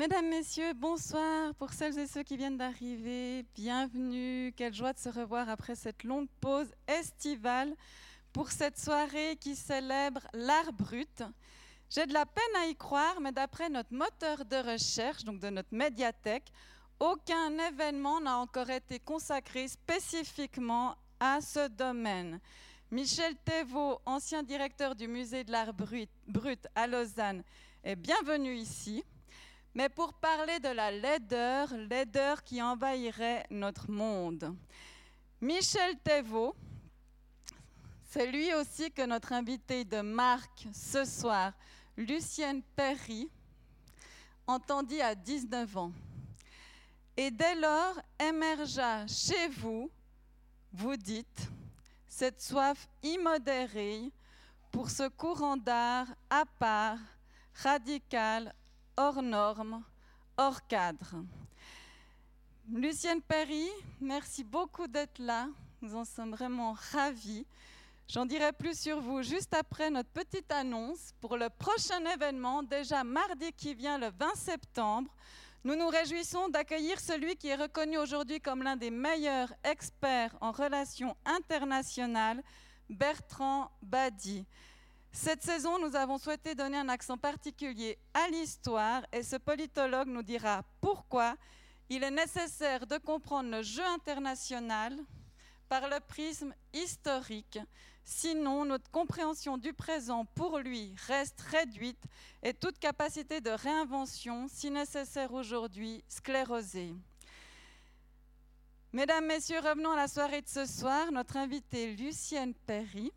Mesdames, Messieurs, bonsoir pour celles et ceux qui viennent d'arriver. Bienvenue, quelle joie de se revoir après cette longue pause estivale pour cette soirée qui célèbre l'art brut. J'ai de la peine à y croire, mais d'après notre moteur de recherche, donc de notre médiathèque, aucun événement n'a encore été consacré spécifiquement à ce domaine. Michel Thévaux, ancien directeur du musée de l'art brut, brut à Lausanne, est bienvenu ici mais pour parler de la laideur, laideur qui envahirait notre monde. Michel Thévaux, c'est lui aussi que notre invité de marque ce soir, Lucienne Perry, entendit à 19 ans. Et dès lors émergea chez vous, vous dites, cette soif immodérée pour ce courant d'art à part, radical, hors norme, hors cadre. Lucienne Perry, merci beaucoup d'être là. Nous en sommes vraiment ravis. J'en dirai plus sur vous juste après notre petite annonce pour le prochain événement, déjà mardi qui vient, le 20 septembre. Nous nous réjouissons d'accueillir celui qui est reconnu aujourd'hui comme l'un des meilleurs experts en relations internationales, Bertrand Badi. Cette saison, nous avons souhaité donner un accent particulier à l'histoire et ce politologue nous dira pourquoi il est nécessaire de comprendre le jeu international par le prisme historique. Sinon, notre compréhension du présent pour lui reste réduite et toute capacité de réinvention, si nécessaire aujourd'hui, sclérosée. Mesdames, Messieurs, revenons à la soirée de ce soir. Notre invitée Lucienne Perry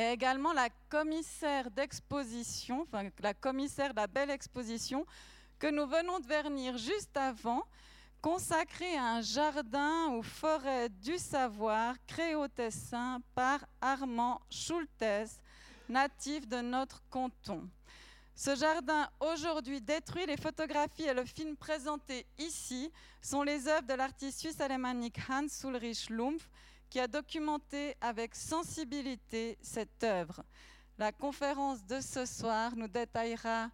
et également la commissaire d'exposition, enfin la commissaire de la belle exposition que nous venons de vernir juste avant, consacrée à un jardin ou forêt du savoir créé au Tessin par Armand Schultes, natif de notre canton. Ce jardin, aujourd'hui détruit, les photographies et le film présenté ici sont les œuvres de l'artiste suisse alémanique Hans Ulrich Lumpf, qui a documenté avec sensibilité cette œuvre. La conférence de ce soir nous détaillera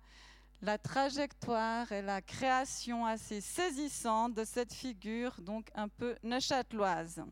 la trajectoire et la création assez saisissante de cette figure, donc un peu neuchâteloise.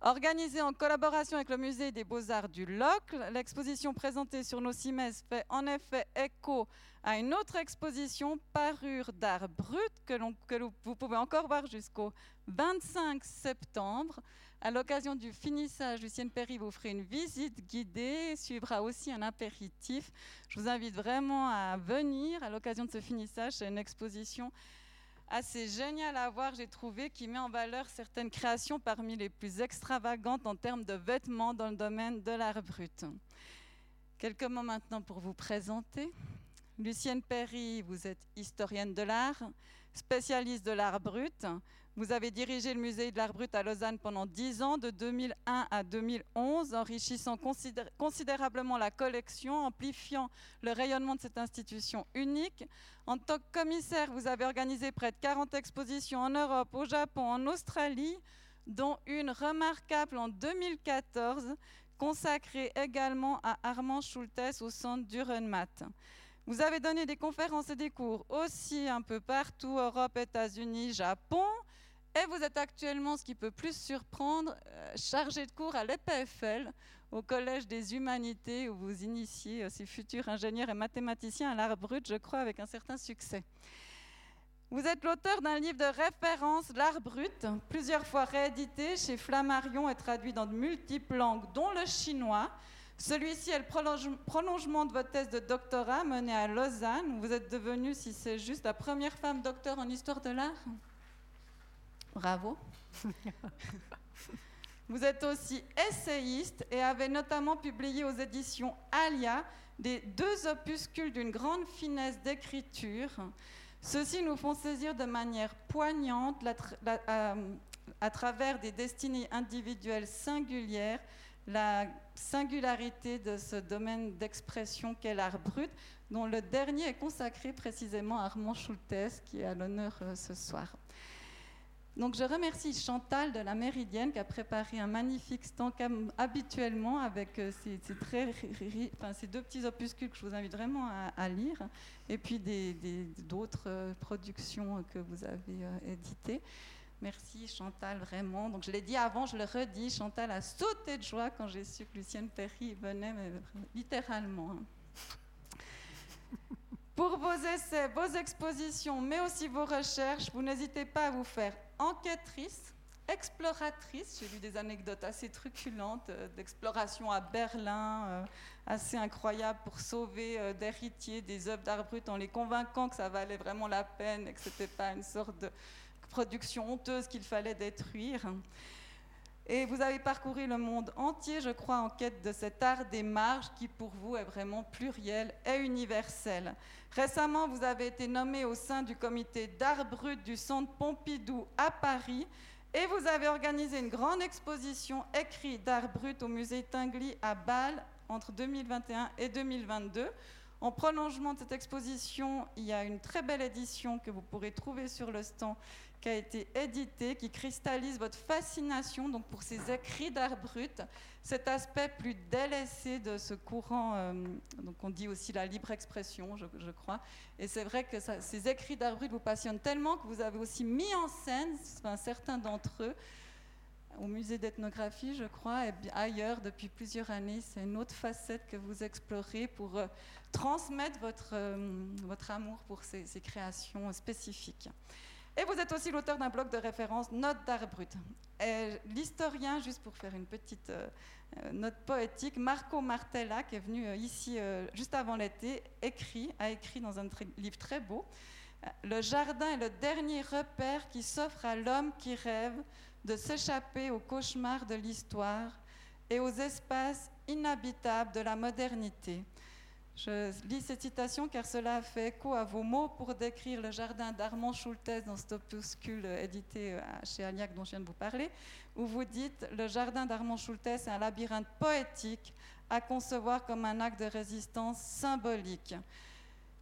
Organisée en collaboration avec le Musée des Beaux-Arts du Locle, l'exposition présentée sur nos CIMES fait en effet écho à une autre exposition, Parure d'art brut, que, que vous pouvez encore voir jusqu'au 25 septembre. À l'occasion du finissage, Lucienne Perry vous fera une visite guidée, suivra aussi un apéritif. Je vous invite vraiment à venir à l'occasion de ce finissage. C'est une exposition assez génial à voir, j'ai trouvé, qui met en valeur certaines créations parmi les plus extravagantes en termes de vêtements dans le domaine de l'art brut. Quelques mots maintenant pour vous présenter. Lucienne Perry, vous êtes historienne de l'art, spécialiste de l'art brut. Vous avez dirigé le musée de l'art brut à Lausanne pendant 10 ans, de 2001 à 2011, enrichissant considérablement la collection, amplifiant le rayonnement de cette institution unique. En tant que commissaire, vous avez organisé près de 40 expositions en Europe, au Japon, en Australie, dont une remarquable en 2014, consacrée également à Armand Schultes au centre d'Urenmat. Vous avez donné des conférences et des cours aussi un peu partout, Europe, États-Unis, Japon. Et vous êtes actuellement, ce qui peut plus surprendre, euh, chargé de cours à l'EPFL, au Collège des Humanités, où vous initiez ces futurs ingénieurs et mathématiciens à l'art brut, je crois, avec un certain succès. Vous êtes l'auteur d'un livre de référence, L'art brut, plusieurs fois réédité chez Flammarion et traduit dans de multiples langues, dont le chinois. Celui-ci est le prolongement de votre thèse de doctorat menée à Lausanne. Vous êtes devenue, si c'est juste, la première femme docteur en histoire de l'art. Bravo. Vous êtes aussi essayiste et avez notamment publié aux éditions Alia des deux opuscules d'une grande finesse d'écriture. Ceux-ci nous font saisir de manière poignante euh, à travers des destinées individuelles singulières la singularité de ce domaine d'expression qu'est l'art brut, dont le dernier est consacré précisément à Armand Schultes, qui est à l'honneur euh, ce soir. Donc je remercie Chantal de la Méridienne qui a préparé un magnifique stand habituellement avec euh, ces, deux petits opuscules que je vous invite vraiment à, lire et puis d'autres euh, productions que vous avez euh, éditées. Merci Chantal, vraiment. Donc je l'ai dit avant, je le redis, Chantal a sauté de joie quand j'ai su que Lucienne Perry venait, littéralement. Hein. Pour vos essais, vos expositions, mais aussi vos recherches, vous n'hésitez pas à vous faire enquêtrice, exploratrice. J'ai lu des anecdotes assez truculentes euh, d'exploration à Berlin, euh, assez incroyables pour sauver euh, d'héritiers des œuvres d'art brut en les convainquant que ça valait vraiment la peine et que ce n'était pas une sorte de production honteuse qu'il fallait détruire. Et vous avez parcouru le monde entier, je crois, en quête de cet art des marges qui, pour vous, est vraiment pluriel et universel. Récemment, vous avez été nommé au sein du comité d'art brut du Centre Pompidou à Paris et vous avez organisé une grande exposition écrit d'art brut au musée Tinguely à Bâle entre 2021 et 2022. En prolongement de cette exposition, il y a une très belle édition que vous pourrez trouver sur le stand qui a été édité, qui cristallise votre fascination donc, pour ces écrits d'art brut, cet aspect plus délaissé de ce courant, euh, donc on dit aussi la libre expression, je, crois. Et c'est vrai que ces écrits d'art brut vous passionnent tellement que vous avez aussi mis en scène certains d'entre eux au musée d'ethnographie, je crois, et ailleurs depuis plusieurs années. C'est une autre facette que vous explorez pour euh, transmettre votre, euh, votre amour pour ces, créations spécifiques. Et vous êtes aussi l'auteur d'un blog de référence Notes d'art brut. L'historien, juste pour faire une petite euh, note poétique, Marco Martella, qui est venu ici juste avant l'été, a écrit dans un livre très beau Le jardin est le dernier repère qui s'offre à l'homme qui rêve de s'échapper aux cauchemars de l'histoire et aux espaces inhabitables de la modernité. Je lis cette citation car cela fait écho à vos mots pour décrire le jardin d'Armand Schultes dans cet opuscule édité euh, chez Agnac dont je viens de vous parler, où vous dites Le jardin d'Armand Schultes est un labyrinthe poétique à concevoir comme un acte de résistance symbolique.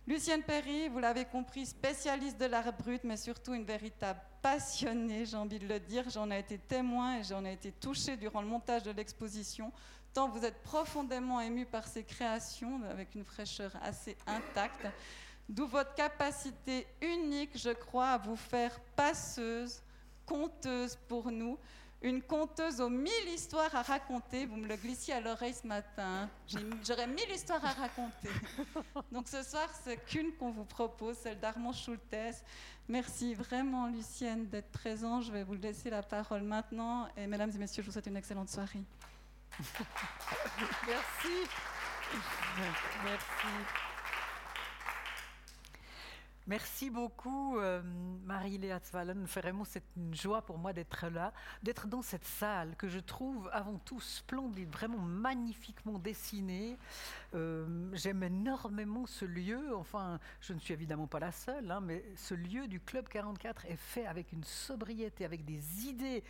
Lucienne Perry, vous l'avez compris, spécialiste de l'art brut, mais surtout une véritable passionnée, j'ai envie de le dire. J'en ai été témoin et j'en ai été touchée durant le montage de l'exposition tant vous êtes profondément ému par ces créations avec une fraîcheur assez intacte, d'où votre capacité unique, je crois, à vous faire passeuse, conteuse pour nous, une conteuse aux mille histoires à raconter. Vous me le glissiez à l'oreille ce matin. J'aurais mille histoires à raconter. Donc ce soir, c'est qu'une qu'on vous propose, celle d'Armand Schultes. Merci vraiment, Lucienne, d'être présente. Je vais vous laisser la parole maintenant. Et mesdames et messieurs, je vous souhaite une excellente soirée. Merci. Merci. Merci beaucoup, euh, Marie-Léa Zwallen. Vraiment, c'est une joie pour moi d'être là, d'être dans cette salle que je trouve avant tout splendide, vraiment magnifiquement dessinée. Euh, j'aime énormément ce lieu. Enfin, je ne suis évidemment pas la seule, hein, mais ce lieu du Club 44 est fait avec une sobriété, avec des idées.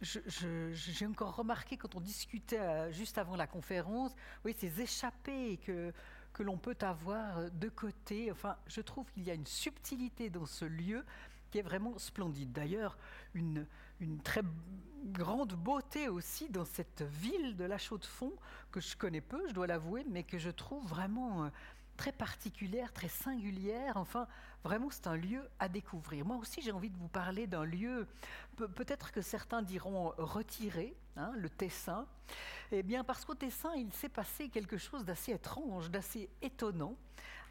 J'ai encore remarqué quand on discutait euh, juste avant la conférence, oui, ces échappées que que l'on peut avoir de côté. Enfin, je trouve qu'il y a une subtilité dans ce lieu qui est vraiment splendide. D'ailleurs, une, une très grande beauté aussi dans cette ville de la Chaux-de-Fonds que je connais peu, je dois l'avouer, mais que je trouve vraiment euh, très particulière, très singulière. Enfin, vraiment, c'est un lieu à découvrir. Moi aussi, j'ai envie de vous parler d'un lieu, peut-être que certains diront retiré, hein, le Tessin. Eh bien, parce qu'au Tessin, il s'est passé quelque chose d'assez étrange, d'assez étonnant,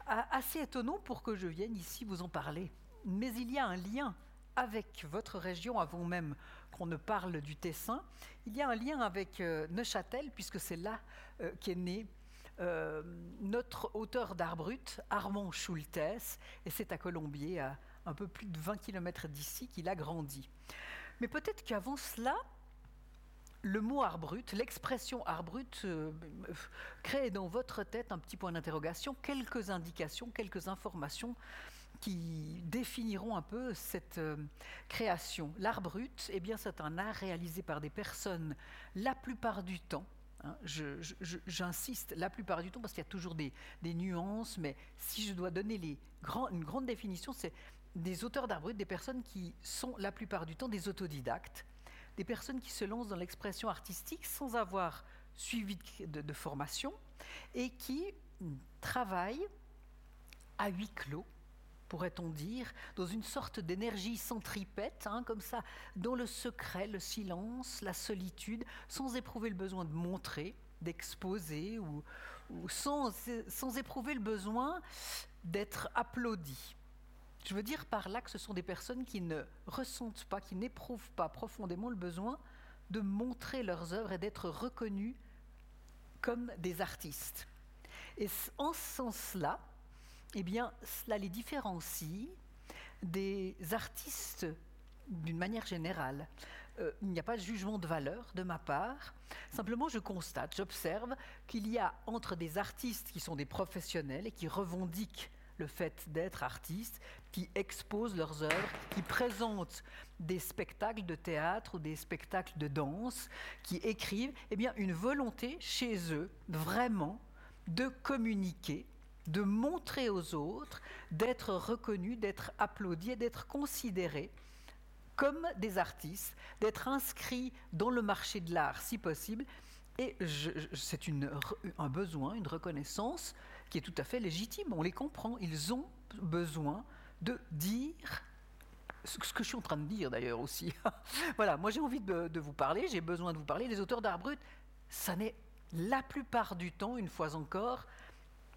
assez étonnant pour que je vienne ici vous en parler. Mais il y a un lien avec votre région avant même qu'on ne parle du Tessin. Il y a un lien avec euh, Neuchâtel, puisque c'est là euh, qu'est né euh, notre auteur d'art brut, Armand Schultes, et c'est à Colombier, à un peu plus de 20 km d'ici, qu'il a grandi. Mais peut-être qu'avant cela, le mot art brut, l'expression art brut euh, crée dans votre tête un petit point d'interrogation, quelques indications, quelques informations qui définiront un peu cette euh, création. L'art brut, eh bien, c'est un art réalisé par des personnes la plupart du temps Hein. J'insiste la plupart du temps parce qu'il y a toujours des, nuances, mais si je dois donner une grande définition, c'est des auteurs d'art brut, des personnes qui sont la plupart du temps des autodidactes, des personnes qui se lancent dans l'expression artistique sans avoir suivi de, formation et qui travaillent à huis clos pourrait-on dire, dans une sorte d'énergie centripète, hein, comme ça, dans le secret, le silence, la solitude, sans éprouver le besoin de montrer, d'exposer, ou, sans, sans éprouver le besoin d'être applaudi. Je veux dire par là que ce sont des personnes qui ne ressentent pas, qui n'éprouvent pas profondément le besoin de montrer leurs œuvres et d'être reconnus comme des artistes. Et en ce sens-là, eh bien, cela les différencie des artistes d'une manière générale. Euh, il n'y a pas de jugement de valeur de ma part. Simplement, je constate, j'observe qu'il y a entre des artistes qui sont des professionnels et qui revendiquent le fait d'être artistes, qui exposent leurs œuvres, qui présentent des spectacles de théâtre ou des spectacles de danse, qui écrivent, eh bien, une volonté chez eux, vraiment, de communiquer de montrer aux autres, d'être reconnus, d'être applaudis d'être considérés comme des artistes, d'être inscrits dans le marché de l'art si possible. Et c'est un besoin, une reconnaissance qui est tout à fait légitime. On les comprend. Ils ont besoin de dire ce que je suis en train de dire d'ailleurs aussi. voilà, moi j'ai envie de, vous parler, j'ai besoin de vous parler. Les auteurs d'art brut, ça n'est la plupart du temps, une fois encore,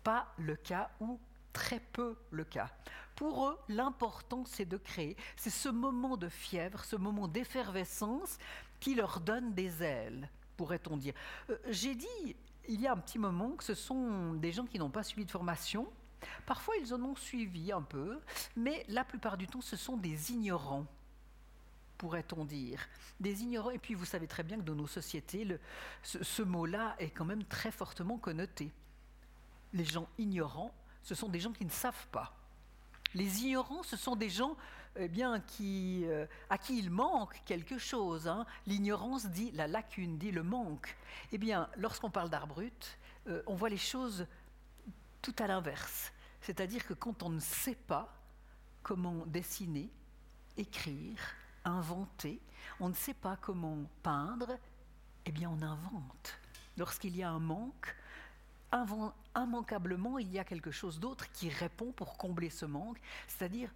pas le cas ou très peu le cas. Pour eux, l'important, c'est de créer. C'est ce moment de fièvre, ce moment d'effervescence qui leur donne des ailes, pourrait-on dire. Euh, j'ai dit il y a un petit moment que ce sont des gens qui n'ont pas suivi de formation. Parfois, ils en ont suivi un peu, mais la plupart du temps, ce sont des ignorants pourrait-on dire. Des ignorants, et puis vous savez très bien que dans nos sociétés, ce mot-là est quand même très fortement connoté les gens ignorants, ce sont des gens qui ne savent pas. Les ignorants, ce sont des gens eh bien, euh, à qui il manque quelque chose. Hein. L'ignorance dit la lacune, dit le manque. Eh bien, lorsqu'on parle d'art brut, euh, on voit les choses tout à l'inverse. C'est-à-dire que quand on ne sait pas comment dessiner, écrire, inventer, on ne sait pas comment peindre, eh bien, on invente. Lorsqu'il y a un manque, immanquablement, il y a quelque chose d'autre qui répond pour combler ce manque, c'est-à-dire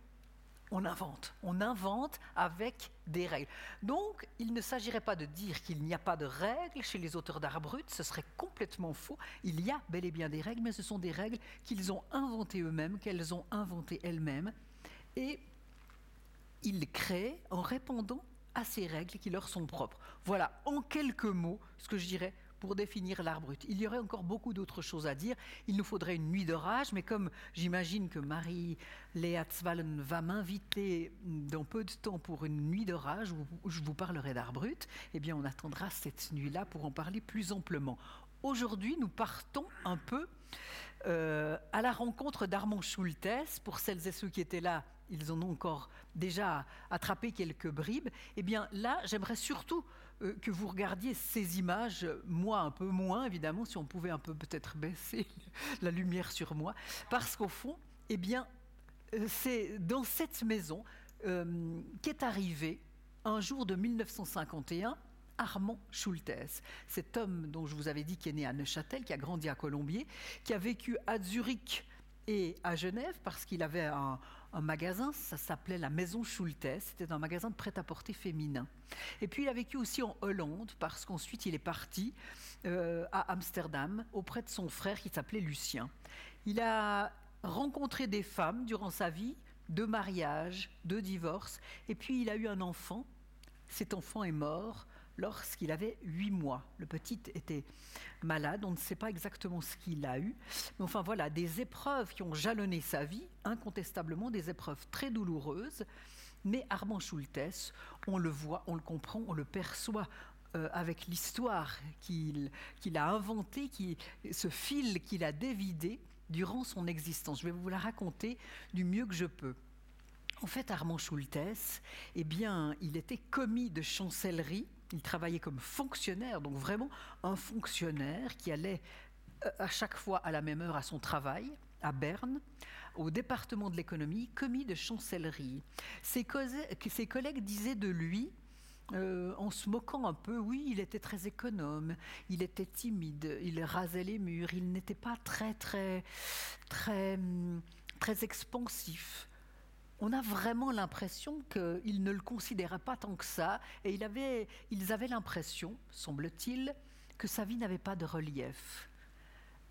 on invente. On invente avec des règles. Donc, il ne s'agirait pas de dire qu'il n'y a pas de règles chez les auteurs d'art brut, ce serait complètement faux. Il y a bel et bien des règles, mais ce sont des règles qu'ils ont inventées eux-mêmes, qu'elles ont inventées elles-mêmes. Et ils créent en répondant à ces règles qui leur sont propres. Voilà, en quelques mots, ce que je dirais pour définir l'art brut. Il y aurait encore beaucoup d'autres choses à dire. Il nous faudrait une nuit d'orage, mais comme j'imagine que Marie-Léa Zwallen va m'inviter dans peu de temps pour une nuit d'orage où je vous parlerai d'art brut, eh bien on attendra cette nuit-là pour en parler plus amplement. Aujourd'hui, nous partons un peu euh, à la rencontre d'Armand Schultes. Pour celles et ceux qui étaient là, ils en ont encore déjà attrapé quelques bribes. Eh bien là, j'aimerais surtout euh, que vous regardiez ces images, moi un peu moins évidemment, si on pouvait un peu peut-être baisser la lumière sur moi, parce qu'au fond, eh bien, euh, c'est dans cette maison euh, qu'est arrivé un jour de 1951 Armand Schultes, cet homme dont je vous avais dit qui est né à Neuchâtel, qui a grandi à Colombier, qui a vécu à Zurich et à Genève parce qu'il avait un, un magasin, ça s'appelait la Maison Schultes, c'était un magasin de prêt-à-porter féminin. Et puis il a vécu aussi en Hollande, parce qu'ensuite il est parti euh, à Amsterdam auprès de son frère qui s'appelait Lucien. Il a rencontré des femmes durant sa vie, deux mariages, deux divorces, et puis il a eu un enfant. Cet enfant est mort lorsqu'il avait huit mois. Le petit était malade, on ne sait pas exactement ce qu'il a eu. Mais enfin voilà, des épreuves qui ont jalonné sa vie, incontestablement des épreuves très douloureuses. Mais Armand Schultes, on le voit, on le comprend, on le perçoit euh, avec l'histoire qu'il a inventée, qui, ce fil qu'il a dévidé durant son existence. Je vais vous la raconter du mieux que je peux. En fait, Armand Schultes, eh bien, il était commis de chancellerie Il travaillait comme fonctionnaire, donc vraiment un fonctionnaire qui allait euh, à chaque fois à la même heure à son travail, à Berne, au département de l'économie, commis de chancellerie. Ses, collègues disaient de lui, euh, en se moquant un peu, oui, il était très économe, il était timide, il rasait les murs, il n'était pas très, très, très, très expansif. On a vraiment l'impression qu'il ne le considérait pas tant que ça, et ils avaient l'impression, semble-t-il, que sa vie n'avait pas de relief.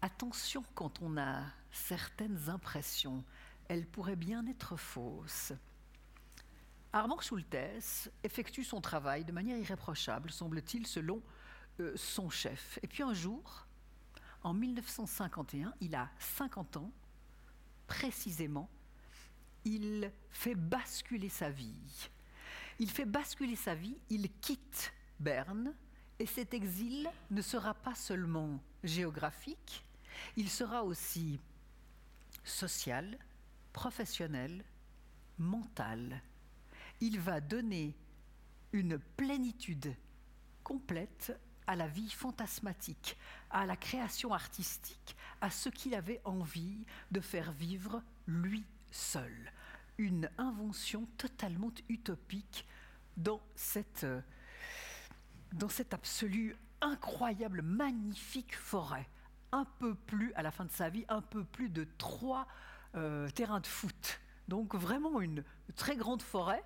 Attention quand on a certaines impressions, elles pourraient bien être fausses. Armand Schultes effectue son travail de manière irréprochable, semble-t-il, selon euh, son chef. Et puis un jour, en 1951, il a 50 ans, précisément, il fait basculer sa vie. Il fait basculer sa vie, il quitte Berne, et cet exil ne sera pas seulement géographique, il sera aussi social, professionnel, mental. Il va donner une plénitude complète à la vie fantasmatique, à la création artistique, à ce qu'il avait envie de faire vivre lui seul. Une invention totalement utopique dans cette, dans cette absolue incroyable, magnifique forêt un peu plus, à la fin de sa vie, un peu plus de trois euh, terrains de foot. Donc vraiment une très grande forêt.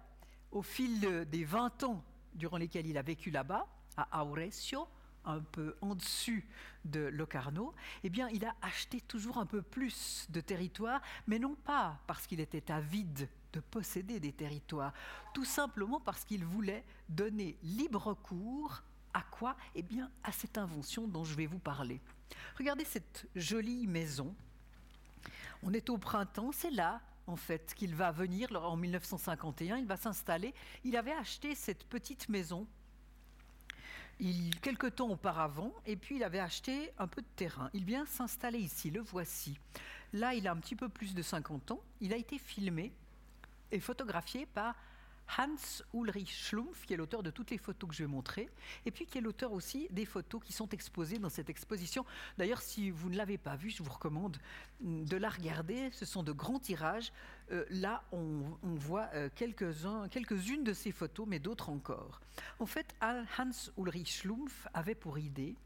Au fil des 20 ans durant lesquels il a vécu là-bas, à Auresio, un peu en dessus de Locarno, eh bien, il a acheté toujours un peu plus de territoire, mais non pas parce qu'il était avide de posséder des territoires, tout simplement parce qu'il voulait donner libre cours à quoi? Eh bien, à cette invention dont je vais vous parler. Regardez cette jolie maison. On est au printemps, c'est là en fait qu'il va venir en 1951, il va s'installer. Il avait acheté cette petite maison il, quelque temps auparavant, et puis il avait acheté un peu de terrain. Il vient s'installer ici, le voici. Là, il a un petit peu plus de 50 ans. Il a été filmé et photographié par Hans Ulrich Schlumpf, qui est l'auteur de toutes les photos que je vais montrer, et puis qui est l'auteur aussi des photos qui sont exposées dans cette exposition. D'ailleurs, si vous ne l'avez pas vue, je vous recommande de la regarder. Ce sont de grands tirages. Euh, là, on, voit euh, quelques-unes de ces photos, mais d'autres encore. En fait, Hans Ulrich Schlumpf avait pour idée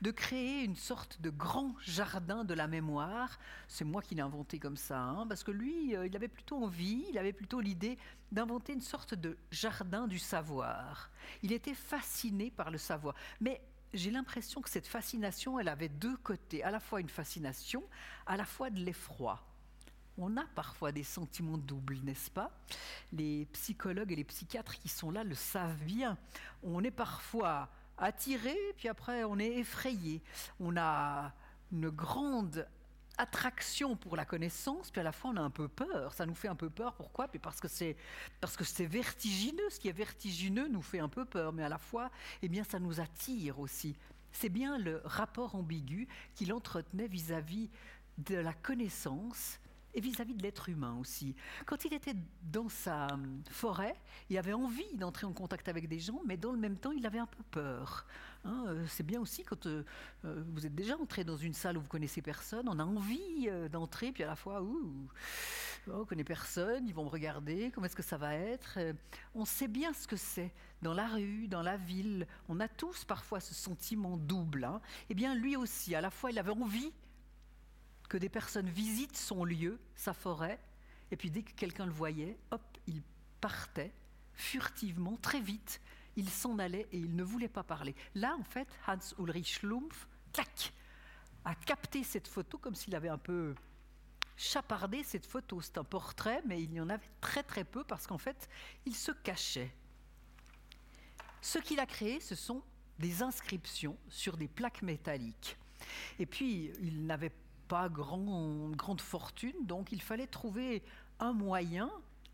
de créer une sorte de grand jardin de la mémoire. C'est moi qui l'ai inventé comme ça, hein, parce que lui, euh, il avait plutôt envie, il avait plutôt l'idée d'inventer une sorte de jardin du savoir. Il était fasciné par le savoir. Mais j'ai l'impression que cette fascination, elle avait deux côtés, à la fois une fascination, à la fois de l'effroi. On a parfois des sentiments doubles, n'est-ce pas? Les psychologues et les psychiatres qui sont là le savent bien. On est parfois attiré, puis après on est effrayé. On a une grande attraction pour la connaissance, puis à la fois on a un peu peur. Ça nous fait un peu peur. Pourquoi? Puis parce que c'est parce que c'est vertigineux. Ce qui est vertigineux nous fait un peu peur, mais à la fois, eh bien, ça nous attire aussi. C'est bien le rapport ambigu qu'il entretenait vis-à-vis de la connaissance et vis-à-vis de l'être humain aussi. Quand il était dans sa hum, forêt, il avait envie d'entrer en contact avec des gens, mais dans le même temps, il avait un peu peur. Hein. Euh, c'est bien aussi quand euh, euh, vous êtes déjà entré dans une salle où vous connaissez personne, on a envie d'entrer, puis à la fois, ouh, oh, on connaît personne, ils vont me regarder, comment est-ce que ça va être On sait bien ce que c'est dans la rue, dans la ville. On a tous parfois ce sentiment double. Hein. Eh bien, lui aussi, à la fois, il avait envie que des personnes visitent son lieu, sa forêt, et puis dès que quelqu'un le voyait, hop, il partait furtivement, très vite, il s'en allait et il ne voulait pas parler. Là, en fait, Hans Ulrich Schlumpf, clac, a capté cette photo comme s'il avait un peu chapardé cette photo. C'est un portrait, mais il y en avait très très peu parce qu'en fait, il se cachait. Ce qu'il a créé, ce sont des inscriptions sur des plaques métalliques. Et puis, il n'avait pas grand, grande fortune, donc il fallait trouver un moyen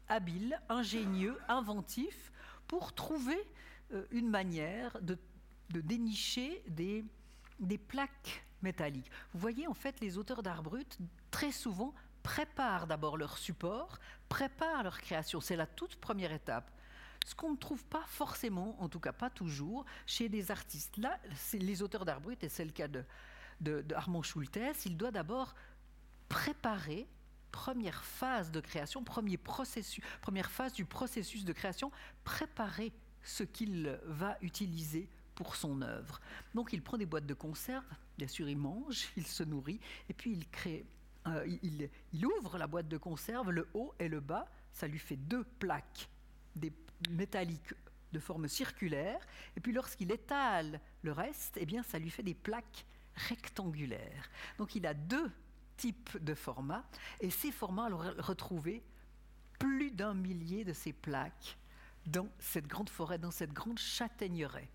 habile, ingénieux, inventif pour trouver euh, une manière de, dénicher des, des plaques métalliques. Vous voyez, en fait, les auteurs d'art brut, très souvent, préparent d'abord leur support, préparent leur création. C'est la toute première étape. Ce qu'on ne trouve pas forcément, en tout cas pas toujours, chez des artistes. Là, c'est les auteurs d'art brut, et c'est le cas de, de, Armand Schultes, il doit d'abord préparer première phase de création, premier processus, première phase du processus de création, préparer ce qu'il va utiliser pour son œuvre. Donc il prend des boîtes de conserve, bien sûr il mange, il se nourrit, et puis il crée, euh, il, ouvre la boîte de conserve, le haut et le bas, ça lui fait deux plaques des métalliques de forme circulaire, et puis lorsqu'il étale le reste, eh bien ça lui fait des plaques rectangulaires. Donc il a deux types de formats, et ces formats, on retrouver plus d'un millier de ces plaques dans cette grande forêt, dans cette grande châtaigneraie.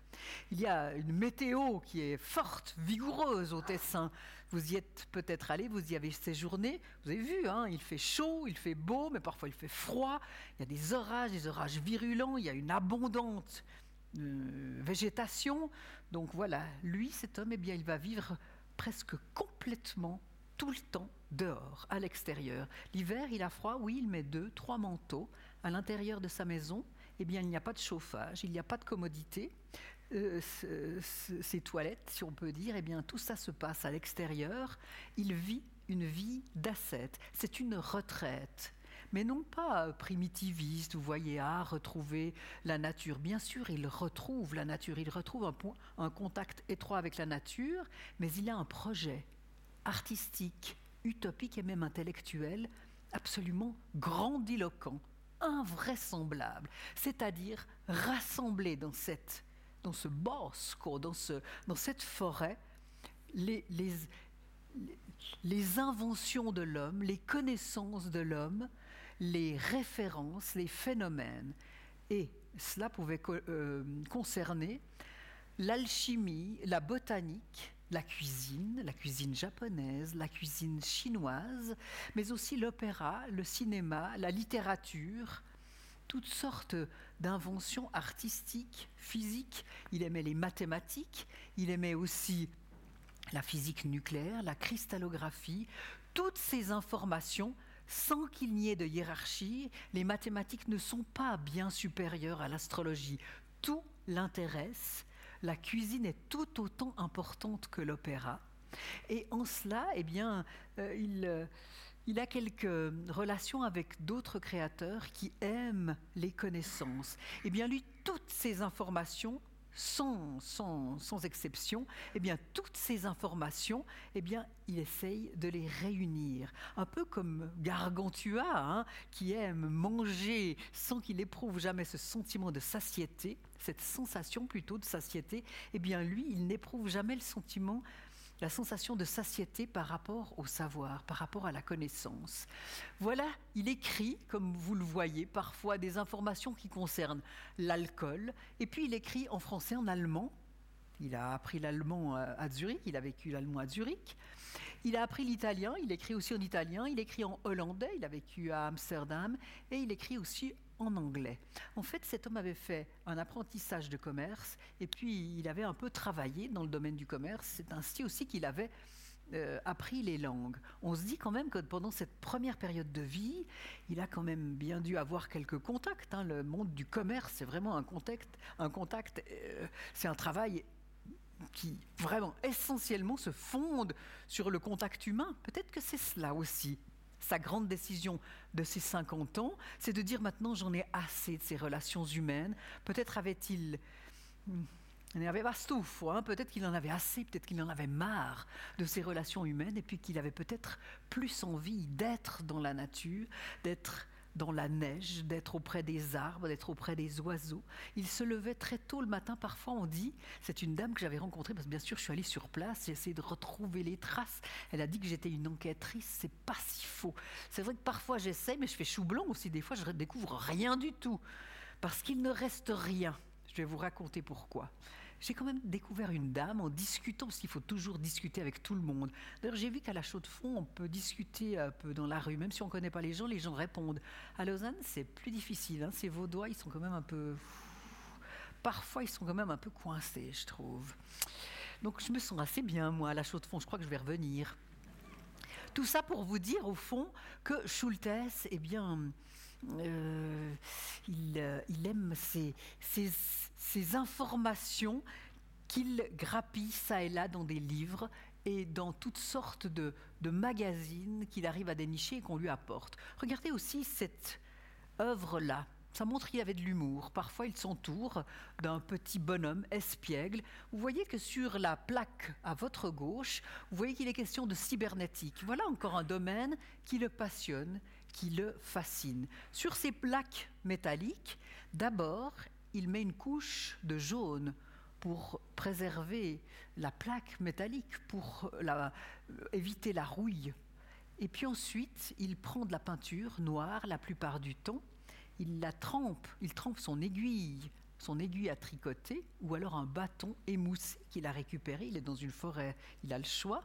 Il y a une météo qui est forte, vigoureuse au Tessin. Vous y êtes peut-être allé, vous y avez séjourné. Vous avez vu, hein, il fait chaud, il fait beau, mais parfois il fait froid. Il y a des orages, des orages virulents. Il y a une abondante euh, végétation. Donc voilà, lui, cet homme, eh bien, il va vivre presque complètement tout le temps dehors, à l'extérieur. L'hiver, il a froid, oui, il met deux, trois manteaux à l'intérieur de sa maison eh bien, il n'y a pas de chauffage, il n'y a pas de commodité. Euh, ces toilettes, si on peut dire, eh bien, tout ça se passe à l'extérieur. Il vit une vie d'ascète. C'est une retraite. Mais non pas primitiviste, vous voyez, à retrouver la nature. Bien sûr, il retrouve la nature, il retrouve un, un contact étroit avec la nature, mais il a un projet artistique, utopique et même intellectuel absolument grandiloquent invraisemblable, c'est-à-dire rassembler dans, cette, dans ce bosco, dans, ce, dans cette forêt, les, les, les inventions de l'homme, les connaissances de l'homme, les références, les phénomènes. Et cela pouvait euh, concerner l'alchimie, la botanique, la cuisine, la cuisine japonaise, la cuisine chinoise, mais aussi l'opéra, le cinéma, la littérature, toutes sortes d'inventions artistiques, physiques. Il aimait les mathématiques, il aimait aussi la physique nucléaire, la cristallographie, toutes ces informations sans qu'il n'y ait de hiérarchie, les mathématiques ne sont pas bien supérieures à l'astrologie. Tout l'intéresse la cuisine est tout autant importante que l'opéra. Et en cela, eh bien, euh, il, euh, il a quelques relations avec d'autres créateurs qui aiment les connaissances. Eh bien, lui, toutes ces informations sans, exception, eh bien, toutes ces informations, eh bien, il essaye de les réunir. Un peu comme Gargantua, hein, qui aime manger sans qu'il éprouve jamais ce sentiment de satiété, cette sensation plutôt de satiété, eh bien, lui, il n'éprouve jamais le sentiment la sensation de satiété par rapport au savoir, par rapport à la connaissance. Voilà, il écrit, comme vous le voyez, parfois des informations qui concernent l'alcool, et puis il écrit en français, en allemand. Il a appris l'allemand à Zurich, il a vécu l'allemand à Zurich. Il a appris l'italien, il écrit aussi en italien, il écrit en hollandais, il a vécu à Amsterdam, et il écrit aussi en anglais. En fait, cet homme avait fait un apprentissage de commerce et puis il avait un peu travaillé dans le domaine du commerce. C'est ainsi aussi qu'il avait euh, appris les langues. On se dit quand même que pendant cette première période de vie, il a quand même bien dû avoir quelques contacts. Hein. Le monde du commerce, c'est vraiment un contact, un contact, euh, c'est un travail qui vraiment essentiellement se fonde sur le contact humain. Peut-être que c'est cela aussi sa grande décision de ses 50 ans, c'est de dire maintenant j'en ai assez de ces relations humaines. Peut-être avait-il... Hmm, il avait pas hein. peut-être qu'il en avait assez, peut-être qu'il en avait marre de ces relations humaines et puis qu'il avait peut-être plus envie d'être dans la nature, d'être dans la neige, d'être auprès des arbres, d'être auprès des oiseaux. Il se levait très tôt le matin. Parfois, on dit, c'est une dame que j'avais rencontrée, parce que bien sûr, je suis allée sur place, j'ai essayé de retrouver les traces. Elle a dit que j'étais une enquêtrice. C'est pas si faux. C'est vrai que parfois, j'essaie, mais je fais chou blanc aussi. Des fois, je découvre rien du tout. Parce qu'il ne reste rien. Je vais vous raconter pourquoi j'ai quand même découvert une dame en discutant, parce qu'il faut toujours discuter avec tout le monde. D'ailleurs, j'ai vu qu'à la chaux de fond, on peut discuter un peu dans la rue, même si on ne connaît pas les gens, les gens répondent. À Lausanne, c'est plus difficile. Hein. Ces Vaudois, ils sont quand même un peu. Parfois, ils sont quand même un peu coincés, je trouve. Donc, je me sens assez bien, moi, à la chaux de fond. Je crois que je vais revenir. Tout ça pour vous dire, au fond, que Schultes, eh bien, il, il, aime ces informations qu'il grappille ça et là dans des livres et dans toutes sortes de, de magazines qu'il arrive à dénicher et qu'on lui apporte. Regardez aussi cette œuvre-là. Ça montre qu'il avait de l'humour. Parfois, il s'entoure d'un petit bonhomme espiègle. Vous voyez que sur la plaque à votre gauche, vous voyez qu'il est question de cybernétique. Voilà encore un domaine qui le passionne, qui le fascine. Sur ces plaques métalliques, d'abord, il met une couche de jaune pour préserver la plaque métallique, pour éviter la rouille. Et puis ensuite, il prend de la peinture noire la plupart du temps, il la trempe, il trempe son aiguille, son aiguille à tricoter, ou alors un bâton émoussé qu'il a récupéré, il est dans une forêt, il a le choix.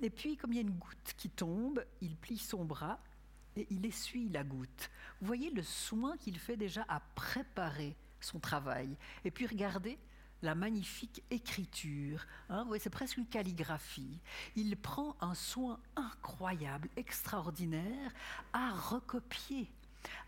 Et puis, comme il y a une goutte qui tombe, il plie son bras et il essuie la goutte. Vous voyez le soin qu'il fait déjà à préparer son travail. Et puis regardez, la magnifique écriture. Hein, c'est presque une calligraphie. Il prend un soin incroyable, extraordinaire, à recopier,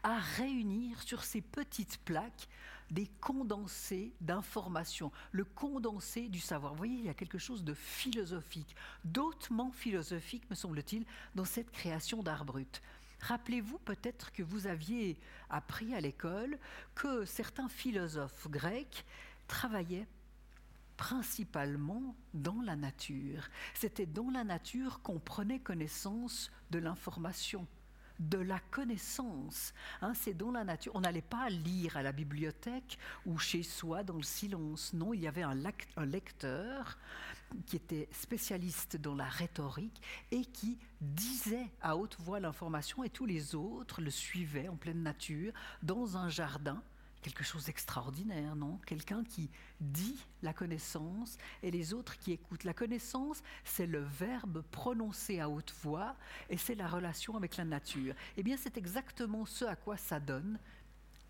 à réunir sur ces petites plaques des condensés d'informations, le condensé du savoir. Vous voyez, il y a quelque chose de philosophique, d'autement philosophique, me semble-t-il, dans cette création d'art brut. Rappelez-vous peut-être que vous aviez appris à l'école que certains philosophes grecs travaillait principalement dans la nature. C'était dans la nature qu'on prenait connaissance de l'information de la connaissance. Hein, c'est dans la nature. On n'allait pas lire à la bibliothèque ou chez soi dans le silence. Non, il y avait un, un lecteur qui était spécialiste dans la rhétorique et qui disait à haute voix l'information et tous les autres le suivaient en pleine nature dans un jardin quelque chose d'extraordinaire, non? Quelqu'un qui dit la connaissance et les autres qui écoutent. La connaissance, c'est le verbe prononcé à haute voix et c'est la relation avec la nature. Eh bien, c'est exactement ce à quoi ça donne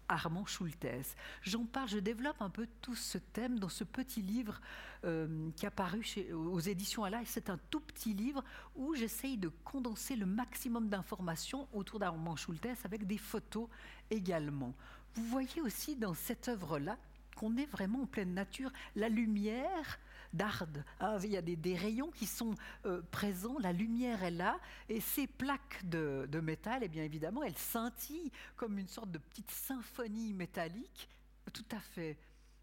Armand Schultes. J'en parle, je développe un peu tout ce thème dans ce petit livre euh, qui a paru aux éditions Ala. C'est un tout petit livre où j'essaye de condenser le maximum d'informations autour d'Armand Schultes avec des photos également. Vous voyez aussi dans cette œuvre-là qu'on est vraiment en pleine nature. La lumière d'Arde, hein, il y a des, rayons qui sont euh, présents, la lumière est là, et ces plaques de, de métal, eh bien évidemment, elles scintillent comme une sorte de petite symphonie métallique, tout à fait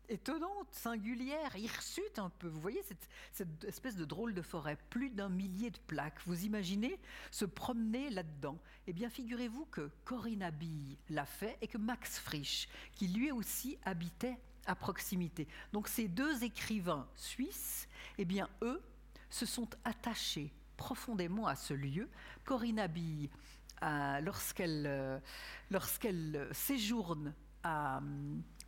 étonnante, singulière, hirsute un peu. Vous voyez cette, espèce de drôle de forêt, plus d'un millier de plaques. Vous imaginez se promener là-dedans Eh bien, figurez-vous que Corinne Abille l'a fait et que Max Frisch, qui lui aussi habitait à proximité. Donc ces deux écrivains suisses, eh bien, eux, se sont attachés profondément à ce lieu. Corinne Abille, lorsqu'elle euh, lorsqu'elle séjourne à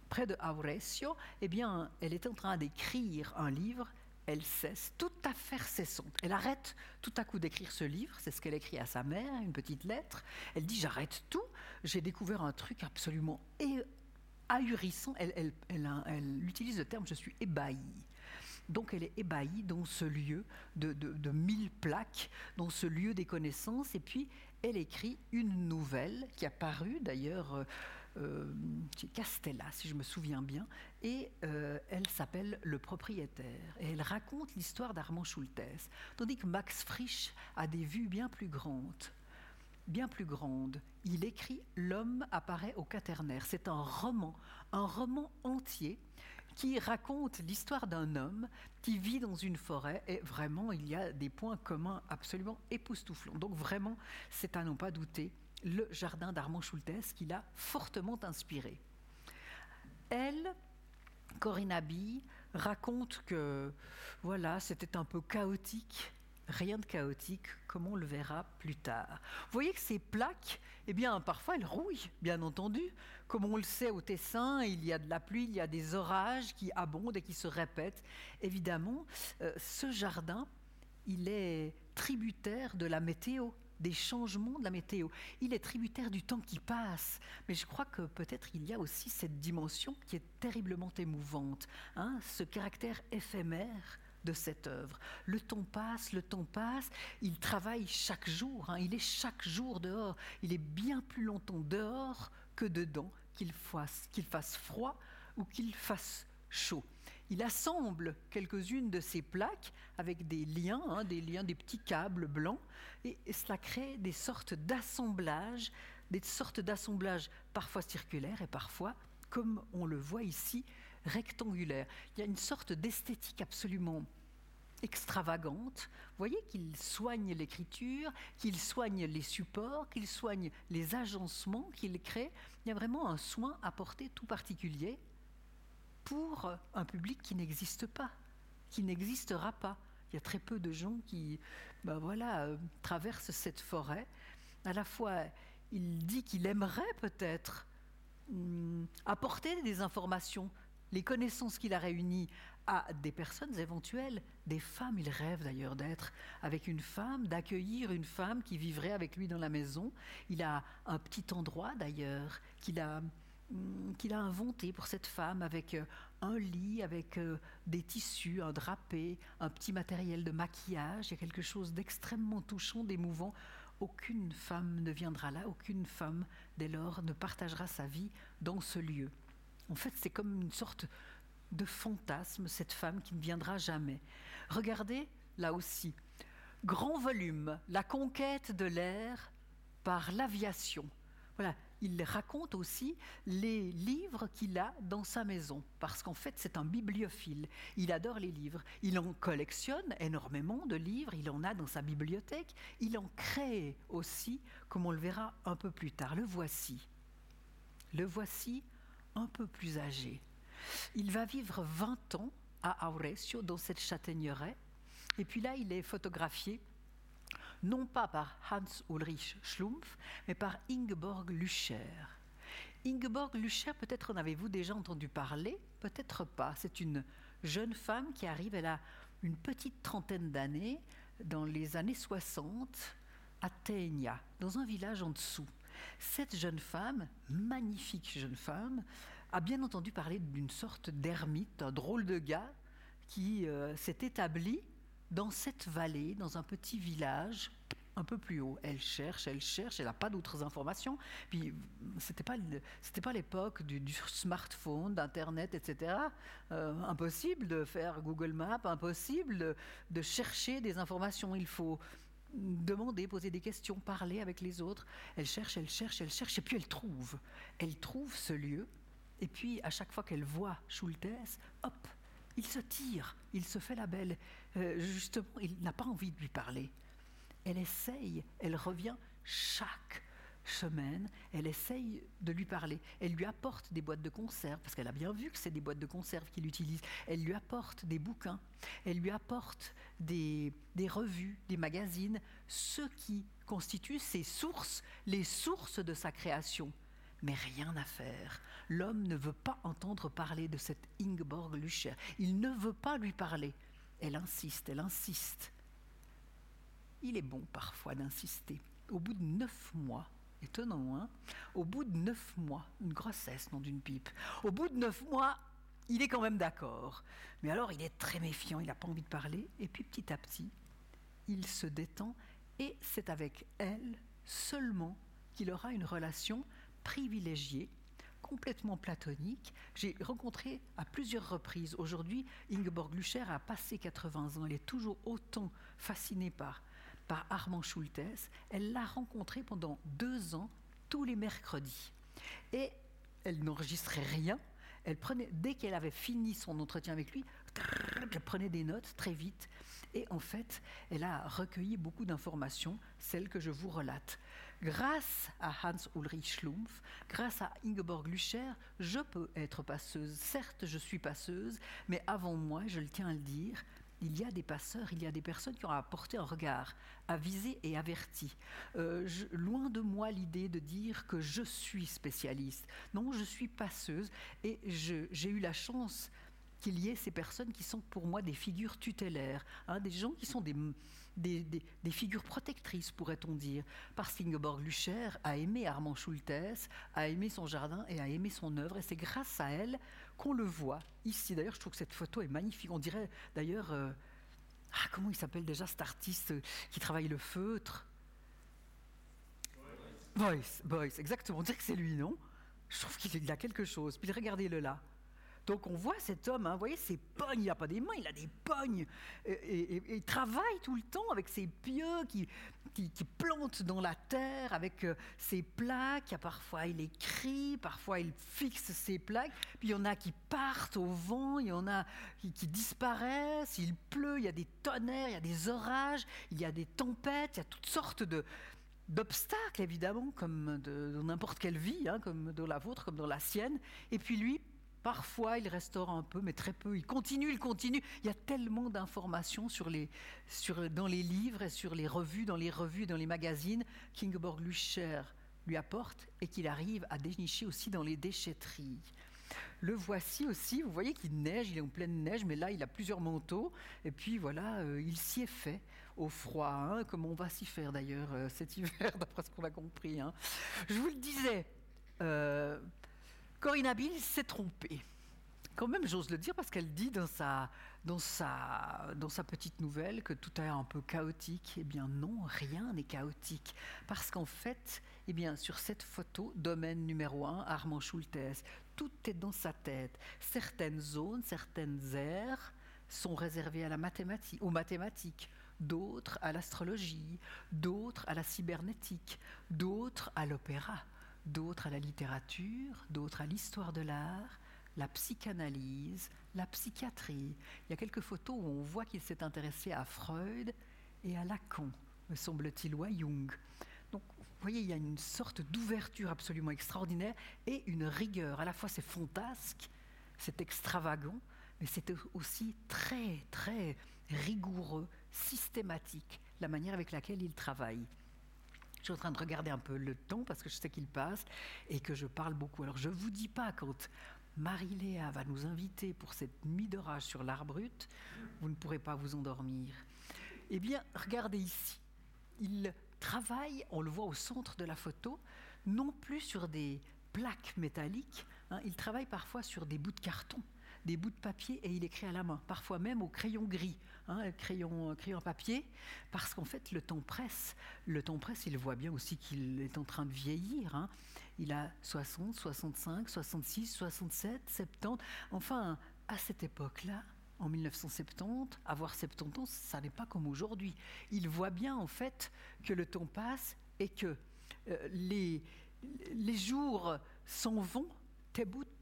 près de Auresio, eh bien, elle est en train d'écrire un livre. Elle cesse tout à fait cessante. Elle arrête tout à coup d'écrire ce livre. C'est ce qu'elle écrit à sa mère, une petite lettre. Elle dit J'arrête tout. J'ai découvert un truc absolument ahurissant. Elle, utilise le terme Je suis ébahie. Donc elle est ébahie dans ce lieu de, mille plaques, dans ce lieu des connaissances. Et puis elle écrit une nouvelle qui a paru d'ailleurs euh, Castella, si je me souviens bien, et euh, elle s'appelle Le propriétaire. Et elle raconte l'histoire d'Armand Schultes, tandis que Max Frisch a des vues bien plus grandes. Bien plus grandes. Il écrit L'homme apparaît au quaternaire. C'est un roman, un roman entier qui raconte l'histoire d'un homme qui vit dans une forêt et vraiment il y a des points communs absolument époustouflants. Donc vraiment, c'est à n'en pas douter le jardin d'Armand Schultes qui l'a fortement inspiré. Elle, Corinne Bille, raconte que voilà, c'était un peu chaotique, rien de chaotique, comme on le verra plus tard. Vous voyez que ces plaques, eh bien, parfois elles rouillent, bien entendu. Comme on le sait au Tessin, il y a de la pluie, il y a des orages qui abondent et qui se répètent. Évidemment, euh, ce jardin, il est tributaire de la météo des changements de la météo. Il est tributaire du temps qui passe. Mais je crois que peut-être il y a aussi cette dimension qui est terriblement émouvante, hein, ce caractère éphémère de cette œuvre. Le temps passe, le temps passe, il travaille chaque jour, hein, il est chaque jour dehors, il est bien plus longtemps dehors que dedans, qu'il fasse, qu'il fasse froid ou qu'il fasse chaud. Il assemble quelques-unes de ces plaques avec des liens, hein, des liens, des petits câbles blancs, et, cela crée des sortes d'assemblages, des sortes d'assemblages parfois circulaires et parfois, comme on le voit ici, rectangulaires. Il y a une sorte d'esthétique absolument extravagante. Vous voyez qu'il soigne l'écriture, qu'il soigne les supports, qu'il soigne les agencements qu'il crée. Il y a vraiment un soin apporté tout particulier pour un public qui n'existe pas, qui n'existera pas. Il y a très peu de gens qui ben voilà, euh, traversent cette forêt. À la fois, il dit qu'il aimerait peut-être hum, apporter des informations, les connaissances qu'il a réunies à des personnes éventuelles, des femmes. Il rêve d'ailleurs d'être avec une femme, d'accueillir une femme qui vivrait avec lui dans la maison. Il a un petit endroit d'ailleurs qu'il a qu'il a inventé pour cette femme avec euh, un lit, avec euh, des tissus, un drapé, un petit matériel de maquillage. Il y a quelque chose d'extrêmement touchant, d'émouvant. Aucune femme ne viendra là, aucune femme dès lors ne partagera sa vie dans ce lieu. En fait, c'est comme une sorte de fantasme, cette femme qui ne viendra jamais. Regardez là aussi. Grand volume, la conquête de l'air par l'aviation. Voilà, il raconte aussi les livres qu'il a dans sa maison, parce qu'en fait c'est un bibliophile. Il adore les livres. Il en collectionne énormément de livres, il en a dans sa bibliothèque, il en crée aussi, comme on le verra un peu plus tard. Le voici. Le voici un peu plus âgé. Il va vivre 20 ans à Auresio, dans cette châtaigneraie, et puis là il est photographié non pas par Hans Ulrich Schlumpf, mais par Ingeborg Lüscher. Ingeborg Lüscher, peut-être en avez-vous déjà entendu parler, peut-être pas. C'est une jeune femme qui arrive, elle a une petite trentaine d'années, dans les années 60, à Teigna, dans un village en dessous. Cette jeune femme, magnifique jeune femme, a bien entendu parler d'une sorte d'ermite, un drôle de gars qui euh, s'est établi dans cette vallée, dans un petit village, un peu plus haut. Elle cherche, elle cherche, elle n'a pas d'autres informations. Puis, c'était pas, c'était pas l'époque du, smartphone, d'Internet, etc. Euh, impossible de faire Google Maps, impossible de, chercher des informations. Il faut demander, poser des questions, parler avec les autres. Elle cherche, elle cherche, elle cherche, et puis elle trouve. Elle trouve ce lieu. Et puis, à chaque fois qu'elle voit Schultes, hop, il se tire, il se fait la belle. Euh, justement, il n'a pas envie de lui parler. Elle essaye, elle revient chaque semaine, elle essaye de lui parler. Elle lui apporte des boîtes de conserve, parce qu'elle a bien vu que c'est des boîtes de conserve qu'il utilise. Elle lui apporte des bouquins, elle lui apporte des, revues, des magazines, ce qui constitue ses sources, les sources de sa création. Mais rien à faire. L'homme ne veut pas entendre parler de cette Ingeborg Lüscher. Il ne veut pas lui parler. Elle insiste, elle insiste. Il est bon parfois d'insister. Au bout de neuf mois, étonnant, hein Au bout de neuf mois, une grossesse, non d'une pipe. Au bout de neuf mois, il est quand même d'accord. Mais alors, il est très méfiant, il n'a pas envie de parler. Et puis, petit à petit, il se détend et c'est avec elle seulement qu'il aura une relation privilégiée complètement platonique. J'ai rencontré à plusieurs reprises. Aujourd'hui, Ingeborg Lucher a passé 80 ans. Elle est toujours autant fascinée par, par Armand Schultes. Elle l'a rencontré pendant deux ans, tous les mercredis. Et elle n'enregistrait rien. Elle prenait, dès qu'elle avait fini son entretien avec lui, elle prenait des notes très vite. Et en fait, elle a recueilli beaucoup d'informations, celles que je vous relate. Grâce à Hans Ulrich Schlumpf, grâce à Ingeborg Lüscher, je peux être passeuse. Certes, je suis passeuse, mais avant moi, je le tiens à le dire, il y a des passeurs, il y a des personnes qui ont apporté un regard avisé et averti. Euh, loin de moi l'idée de dire que je suis spécialiste. Non, je suis passeuse et j'ai eu la chance qu'il y ait ces personnes qui sont pour moi des figures tutélaires, hein, des gens qui sont des, des, figures protectrices, pourrait-on dire. Parce qu'Ingeborg Lücher a aimé Armand Schultes, a aimé son jardin et a aimé son œuvre, et c'est grâce à elle qu'on le voit ici. D'ailleurs, je trouve que cette photo est magnifique. On dirait d'ailleurs, euh, ah, comment il s'appelle déjà cet artiste qui travaille le feutre? Boyce, Boyce, exactement. On dirait que c'est lui, non? Je trouve qu'il a quelque chose. Puis regardez-le là. Donc on voit cet homme, hein, vous voyez ses pognes, il n'a pas des mains, il a des pognes. Et, il travaille tout le temps avec ses pieux qui, qui, plantent dans la terre, avec euh, ses plaques. Parfois il écrit, parfois il fixe ses plaques. Puis il y en a qui partent au vent, il y en a qui, disparaissent, il pleut, il y a des tonnerres, il y a des orages, il y a des tempêtes, il y a toutes sortes de, d'obstacles, évidemment, comme dans n'importe quelle vie, hein, comme dans la vôtre, comme dans la sienne. Et puis lui, Parfois, il restaure un peu, mais très peu. Il continue, il continue. Il y a tellement d'informations dans les livres et sur les revues, dans les revues, dans les magazines qu'Ingeborg Lucher lui apporte et qu'il arrive à dénicher aussi dans les déchetteries. Le voici aussi, vous voyez qu'il neige, il est en pleine neige, mais là il a plusieurs manteaux, et puis voilà, euh, il s'y est fait au froid, hein, comme on va s'y faire d'ailleurs euh, cet hiver, d'après ce qu'on a compris. Hein. Je vous le disais, euh, Corinne Bill s'est trompée. Quand même, j'ose le dire, parce qu'elle dit dans sa, dans, sa, dans sa petite nouvelle que tout est un peu chaotique. Eh bien non, rien n'est chaotique. Parce qu'en fait, eh bien, sur cette photo, domaine numéro 1, Armand Schultes, tout est dans sa tête. Certaines zones, certaines aires sont réservées à la aux mathématiques, d'autres à l'astrologie, d'autres à la cybernétique, d'autres à l'opéra d'autres à la littérature, d'autres à l'histoire de l'art, la psychanalyse, la psychiatrie. Il y a quelques photos où on voit qu'il s'est intéressé à Freud et à Lacan, me semble-t-il, ou à Jung. Donc, vous voyez, il y a une sorte d'ouverture absolument extraordinaire et une rigueur. À la fois, c'est fantasque, c'est extravagant, mais c'est aussi très, très rigoureux, systématique, la manière avec laquelle il travaille. Je suis en train de regarder un peu le temps parce que je sais qu'il passe et que je parle beaucoup. Alors je ne vous dis pas quand Marie-Léa va nous inviter pour cette nuit d'orage sur l'art brut, vous ne pourrez pas vous endormir. Eh bien, regardez ici. Il travaille, on le voit au centre de la photo, non plus sur des plaques métalliques, hein, il travaille parfois sur des bouts de carton des bouts de papier et il écrit à la main, parfois même au crayon gris, hein, crayon, crayon papier, parce qu'en fait le temps presse. Le temps presse, il voit bien aussi qu'il est en train de vieillir. Hein. Il a 60, 65, 66, 67, 70. Enfin, à cette époque-là, en 1970, avoir 70 ans, ça n'est pas comme aujourd'hui. Il voit bien en fait que le temps passe et que euh, les, les jours s'en vont, Tebut euh,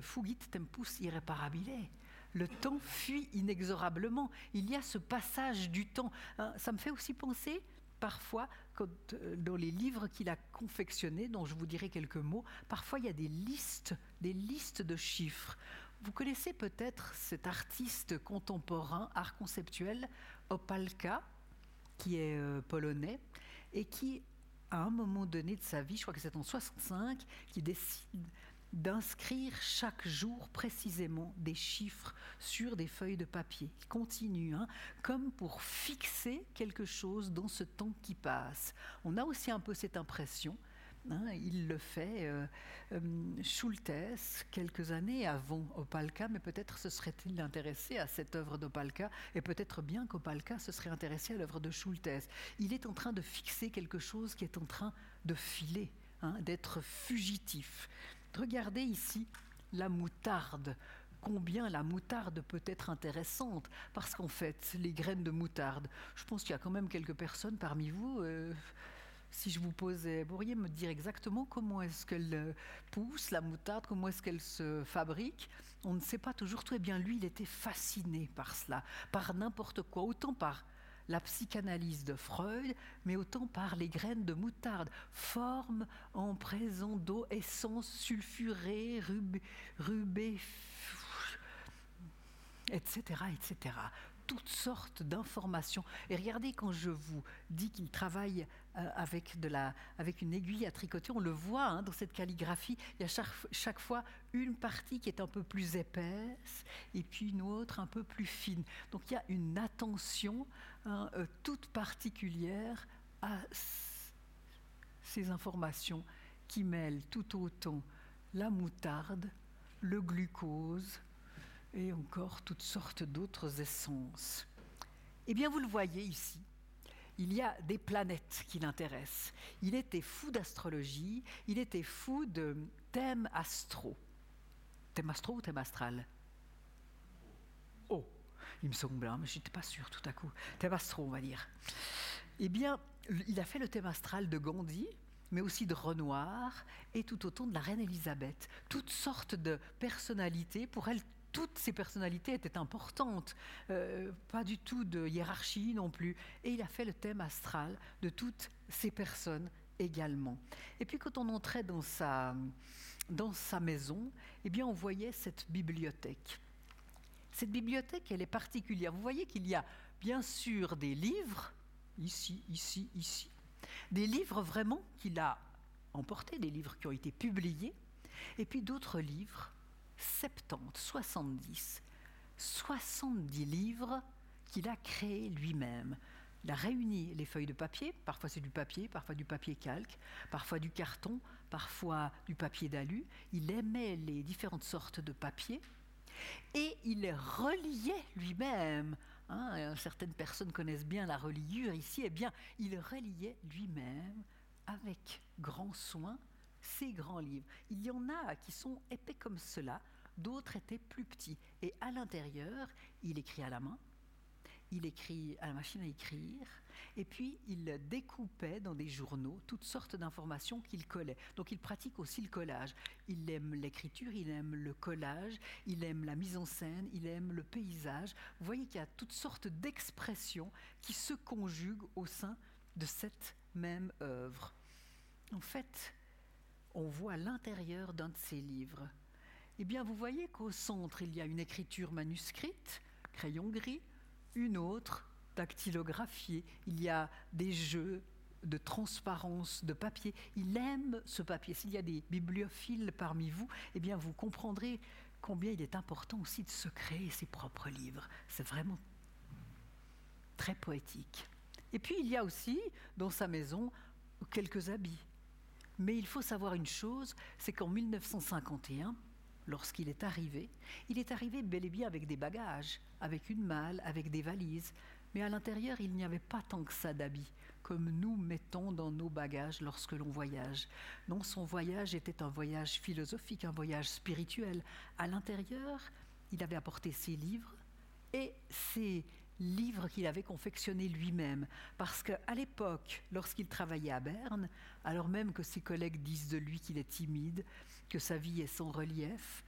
fugit tempus irreparabile. Le temps fuit inexorablement. Il y a ce passage du temps. Hein, ça me fait aussi penser parfois, euh, dans les livres qu'il a confectionnés, dont je vous dirai quelques mots, parfois il y a des listes, des listes de chiffres. Vous connaissez peut-être cet artiste contemporain, art conceptuel, Opalka, qui est euh, polonais, et qui, à un moment donné de sa vie, je crois que c'est en 65, qui décide d'inscrire chaque jour précisément des chiffres sur des feuilles de papier. Il continue, hein, comme pour fixer quelque chose dans ce temps qui passe. On a aussi un peu cette impression. Hein, il le fait, euh, euh, Schultes, quelques années avant Opalka, mais peut-être se serait-il intéressé à cette œuvre d'Opalka, et peut-être bien qu'Opalka se serait intéressé à l'œuvre de Schultes. Il est en train de fixer quelque chose qui est en train de filer, hein, d'être fugitif. Regardez ici la moutarde. Combien la moutarde peut être intéressante, parce qu'en fait, les graines de moutarde, je pense qu'il y a quand même quelques personnes parmi vous, euh, si je vous posais, pourriez me dire exactement comment est-ce qu'elle euh, pousse, la moutarde, comment est-ce qu'elle se fabrique On ne sait pas toujours tout. Eh bien, lui, il était fasciné par cela, par n'importe quoi, autant par la psychanalyse de Freud, mais autant par les graines de moutarde, forme en présent d'eau, essence sulfurée, rubé, etc., etc toutes sortes d'informations. Et regardez, quand je vous dis qu'il travaille euh, avec, de la, avec une aiguille à tricoter, on le voit hein, dans cette calligraphie, il y a chaque, fois une partie qui est un peu plus épaisse et puis une autre un peu plus fine. Donc il y a une attention hein, euh, toute particulière à ces informations qui mêlent tout autant la moutarde, le glucose, et encore toutes sortes d'autres essences. Eh bien, vous le voyez ici, il y a des planètes qui l'intéressent. Il était fou d'astrologie, il était fou de thème astro. Thème astro ou thème astral? Il me semble, hein, mais je n'étais pas sûr tout à coup. Thème astro, on va dire. Eh bien, il a fait le thème astral de Gandhi, mais aussi de Renoir et tout autant de la reine Elisabeth. Toutes sortes de personnalités, pour elle, toutes ces personnalités étaient importantes, euh, pas du tout de hiérarchie non plus. Et il a fait le thème astral de toutes ces personnes également. Et puis quand on entrait dans sa, dans sa maison, eh bien on voyait cette bibliothèque. Cette bibliothèque, elle est particulière. Vous voyez qu'il y a bien sûr des livres, ici, ici, ici, des livres vraiment qu'il a emportés, des livres qui ont été publiés, et puis d'autres livres, 70, 70, 70 livres qu'il a créés lui-même. Il a réuni les feuilles de papier, parfois c'est du papier, parfois du papier calque, parfois du carton, parfois du papier d'alu. Il aimait les différentes sortes de papier et il reliait lui-même Hein, certaines personnes connaissent bien la reliure ici, eh bien, il reliait lui-même avec grand soin ces grands livres. Il y en a qui sont épais comme cela, d'autres étaient plus petits. Et à l'intérieur, il écrit à la main, il écrit à la machine à écrire, et puis il découpait dans des journaux toutes sortes d'informations qu'il collait. Donc il pratique aussi le collage. Il aime l'écriture, il aime le collage, il aime la mise en scène, il aime le paysage. Vous voyez qu'il y a toutes sortes d'expressions qui se conjuguent au sein de cette même œuvre. En fait, on voit l'intérieur d'un de ces livres. Eh bien, vous voyez qu'au centre, il y a une écriture manuscrite, crayon gris, une autre dactylographiée, il y a des jeux de transparence de papier. Il aime ce papier. S'il y a des bibliophiles parmi vous, eh bien vous comprendrez combien il est important aussi de se créer ses propres livres. C'est vraiment très poétique. Et puis il y a aussi dans sa maison quelques habits. Mais il faut savoir une chose, c'est qu'en 1951, lorsqu'il est arrivé, il est arrivé bel et bien avec des bagages, avec une malle, avec des valises. Mais à l'intérieur, il n'y avait pas tant que ça d'habits, comme nous mettons dans nos bagages lorsque l'on voyage. Non, son voyage était un voyage philosophique, un voyage spirituel. À l'intérieur, il avait apporté ses livres et ses livres qu'il avait confectionnés lui-même. Parce qu'à l'époque, lorsqu'il travaillait à Berne, alors même que ses collègues disent de lui qu'il est timide, que sa vie est sans relief,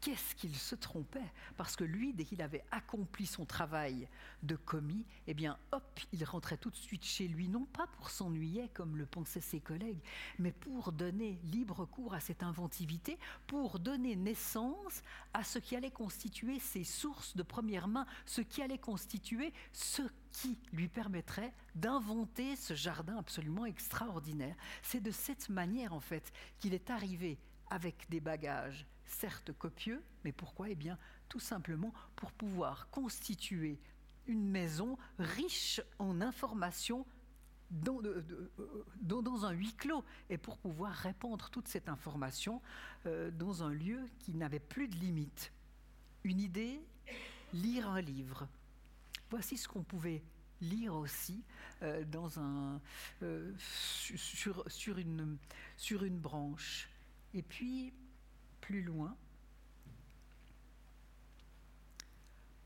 qu'est-ce qu'il se trompait? Parce que lui, dès qu'il avait accompli son travail de commis, eh bien, hop, il rentrait tout de suite chez lui, non pas pour s'ennuyer comme le pensaient ses collègues, mais pour donner libre cours à cette inventivité, pour donner naissance à ce qui allait constituer ses sources de première main, ce qui allait constituer ce qui lui permettrait d'inventer ce jardin absolument extraordinaire. C'est de cette manière, en fait, qu'il est arrivé avec des bagages certes copieux, mais pourquoi? Eh bien, tout simplement pour pouvoir constituer une maison riche en informations dans, dans, un huis clos et pour pouvoir répandre toute cette information euh, dans un lieu qui n'avait plus de limites. Une idée, lire un livre. Voici ce qu'on pouvait lire aussi euh, dans un, euh, sur, une, sur une branche. Et puis, plus loin.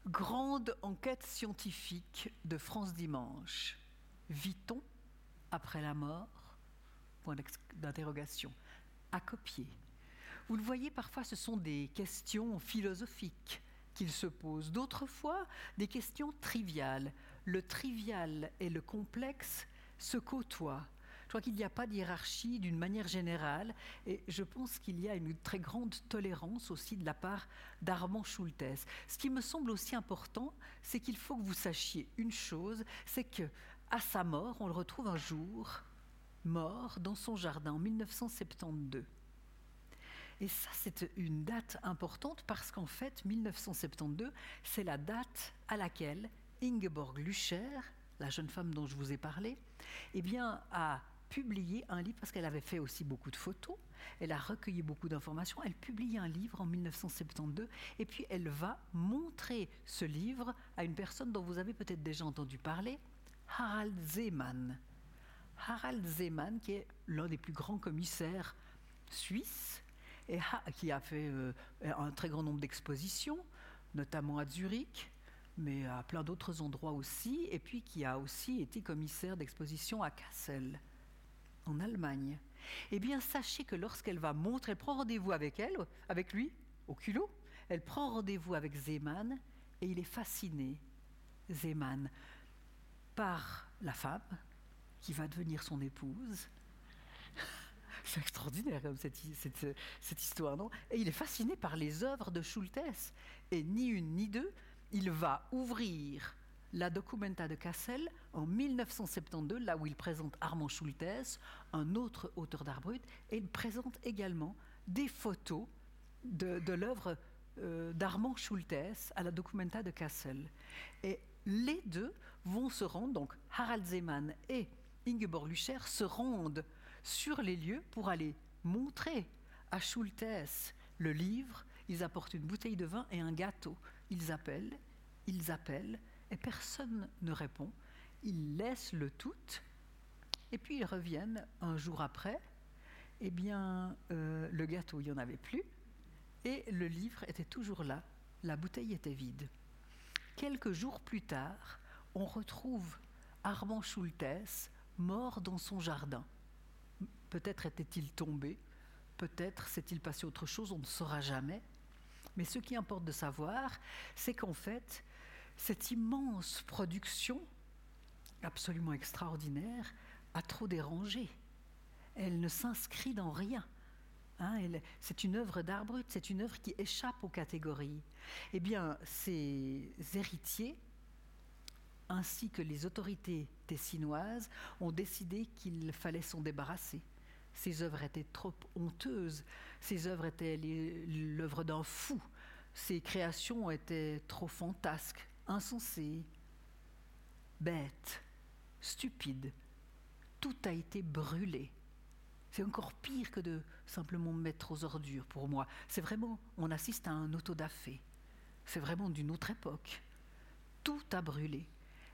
Grande enquête scientifique de France Dimanche. Vit-on après la mort? Point d'interrogation. À copier. Vous le voyez, parfois ce sont des questions philosophiques qu'il se posent, d'autres fois des questions triviales. Le trivial et le complexe se côtoient. Crois qu'il n'y a pas de hiérarchie d'une manière générale et je pense qu'il y a une très grande tolérance aussi de la part d'Armand Schultes. Ce qui me semble aussi important, c'est qu'il faut que vous sachiez une chose, c'est que à sa mort, on le retrouve un jour mort dans son jardin en 1972. Et ça, c'est une date importante parce qu'en fait, 1972, c'est la date à laquelle Ingeborg Lucher, la jeune femme dont je vous ai parlé, eh bien, a publié un livre, parce qu'elle avait fait aussi beaucoup de photos, elle a recueilli beaucoup d'informations, elle publie un livre en 1972, et puis elle va montrer ce livre à une personne dont vous avez peut-être déjà entendu parler, Harald Zeeman. Harald Zeeman, qui est l'un des plus grands commissaires suisses, et qui a fait euh, un très grand nombre d'expositions, notamment à Zurich, mais à plein d'autres endroits aussi, et puis qui a aussi été commissaire d'exposition à Kassel, en Allemagne. Eh bien, sachez que lorsqu'elle va montrer, elle prend rendez-vous avec elle, avec lui, au culot, elle prend rendez-vous avec Zeman, et il est fasciné, Zeman, par la femme qui va devenir son épouse. C'est extraordinaire cette, cette, cette, histoire, non? Et il est fasciné par les œuvres de Schultes. Et ni une ni deux, il va ouvrir la Documenta de Cassel en 1972, là où il présente Armand Schultes, un autre auteur d'art brut, et il présente également des photos de, l'œuvre euh, d'Armand Schultes à la Documenta de Cassel. Et les deux vont se rendre, donc Harald Zeman et Ingeborg Lucher se rendent sur les lieux pour aller montrer à Schultes le livre. Ils apportent une bouteille de vin et un gâteau. Ils appellent, ils appellent, et personne ne répond. Ils laissent le tout, et puis ils reviennent un jour après. Eh bien, euh, le gâteau, il n'y en avait plus, et le livre était toujours là. La bouteille était vide. Quelques jours plus tard, on retrouve Armand Schultes mort dans son jardin. Peut-être était-il tombé, peut-être s'est-il passé autre chose, on ne saura jamais. Mais ce qui importe de savoir, c'est qu'en fait, cette immense production, absolument extraordinaire, a trop dérangé. Elle ne s'inscrit dans rien. Hein, c'est une œuvre d'art brut, c'est une œuvre qui échappe aux catégories. Eh bien, ces héritiers, ainsi que les autorités tessinoises, ont décidé qu'il fallait s'en débarrasser. Ces œuvres étaient trop honteuses, ces œuvres étaient l'œuvre d'un fou, ces créations étaient trop fantasques, insensées, bêtes, stupides. Tout a été brûlé. C'est encore pire que de simplement mettre aux ordures pour moi. C'est vraiment, on assiste à un autodafé. C'est vraiment d'une autre époque. Tout a brûlé.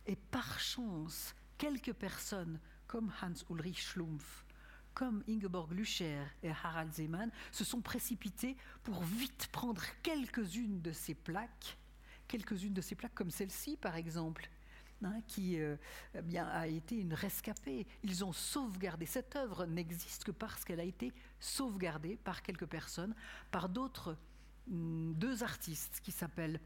Et par chance, quelques personnes comme Hans Ulrich Schlumpf, comme Ingeborg Lucher et Harald Zeman, se sont précipités pour vite prendre quelques-unes de ces plaques, quelques-unes de ces plaques comme celle-ci par exemple, hein, qui euh, bien, a été une rescapée. Ils ont sauvegardé. Cette œuvre n'existe que parce qu'elle a été sauvegardée par quelques personnes, par d'autres, hmm, deux artistes qui s'appellent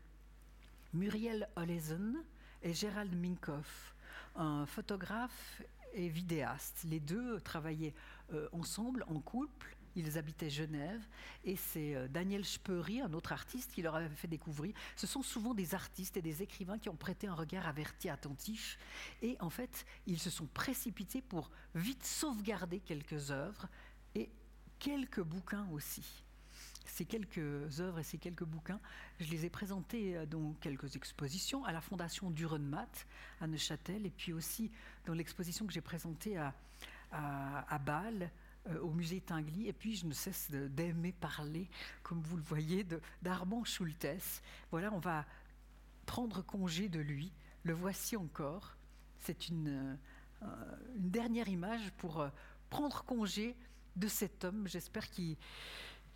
Muriel Olesen et Gérald Minkoff, un photographe et vidéaste. Les deux travaillaient euh, ensemble, en couple. Ils habitaient Genève et c'est euh, Daniel Speury, un autre artiste, qui leur avait fait découvrir. Ce sont souvent des artistes et des écrivains qui ont prêté un regard averti, attentif. Et en fait, ils se sont précipités pour vite sauvegarder quelques œuvres et quelques bouquins aussi ces quelques œuvres et ces quelques bouquins, je les ai présentés euh, dans quelques expositions à la Fondation Durenmatt à Neuchâtel et puis aussi dans l'exposition que j'ai présentée à, à, Bâle euh, au musée Tinguely. Et puis je ne cesse d'aimer parler, comme vous le voyez, d'Armand Schultes. Voilà, on va prendre congé de lui. Le voici encore. C'est une, euh, une dernière image pour prendre congé de cet homme. J'espère qu'il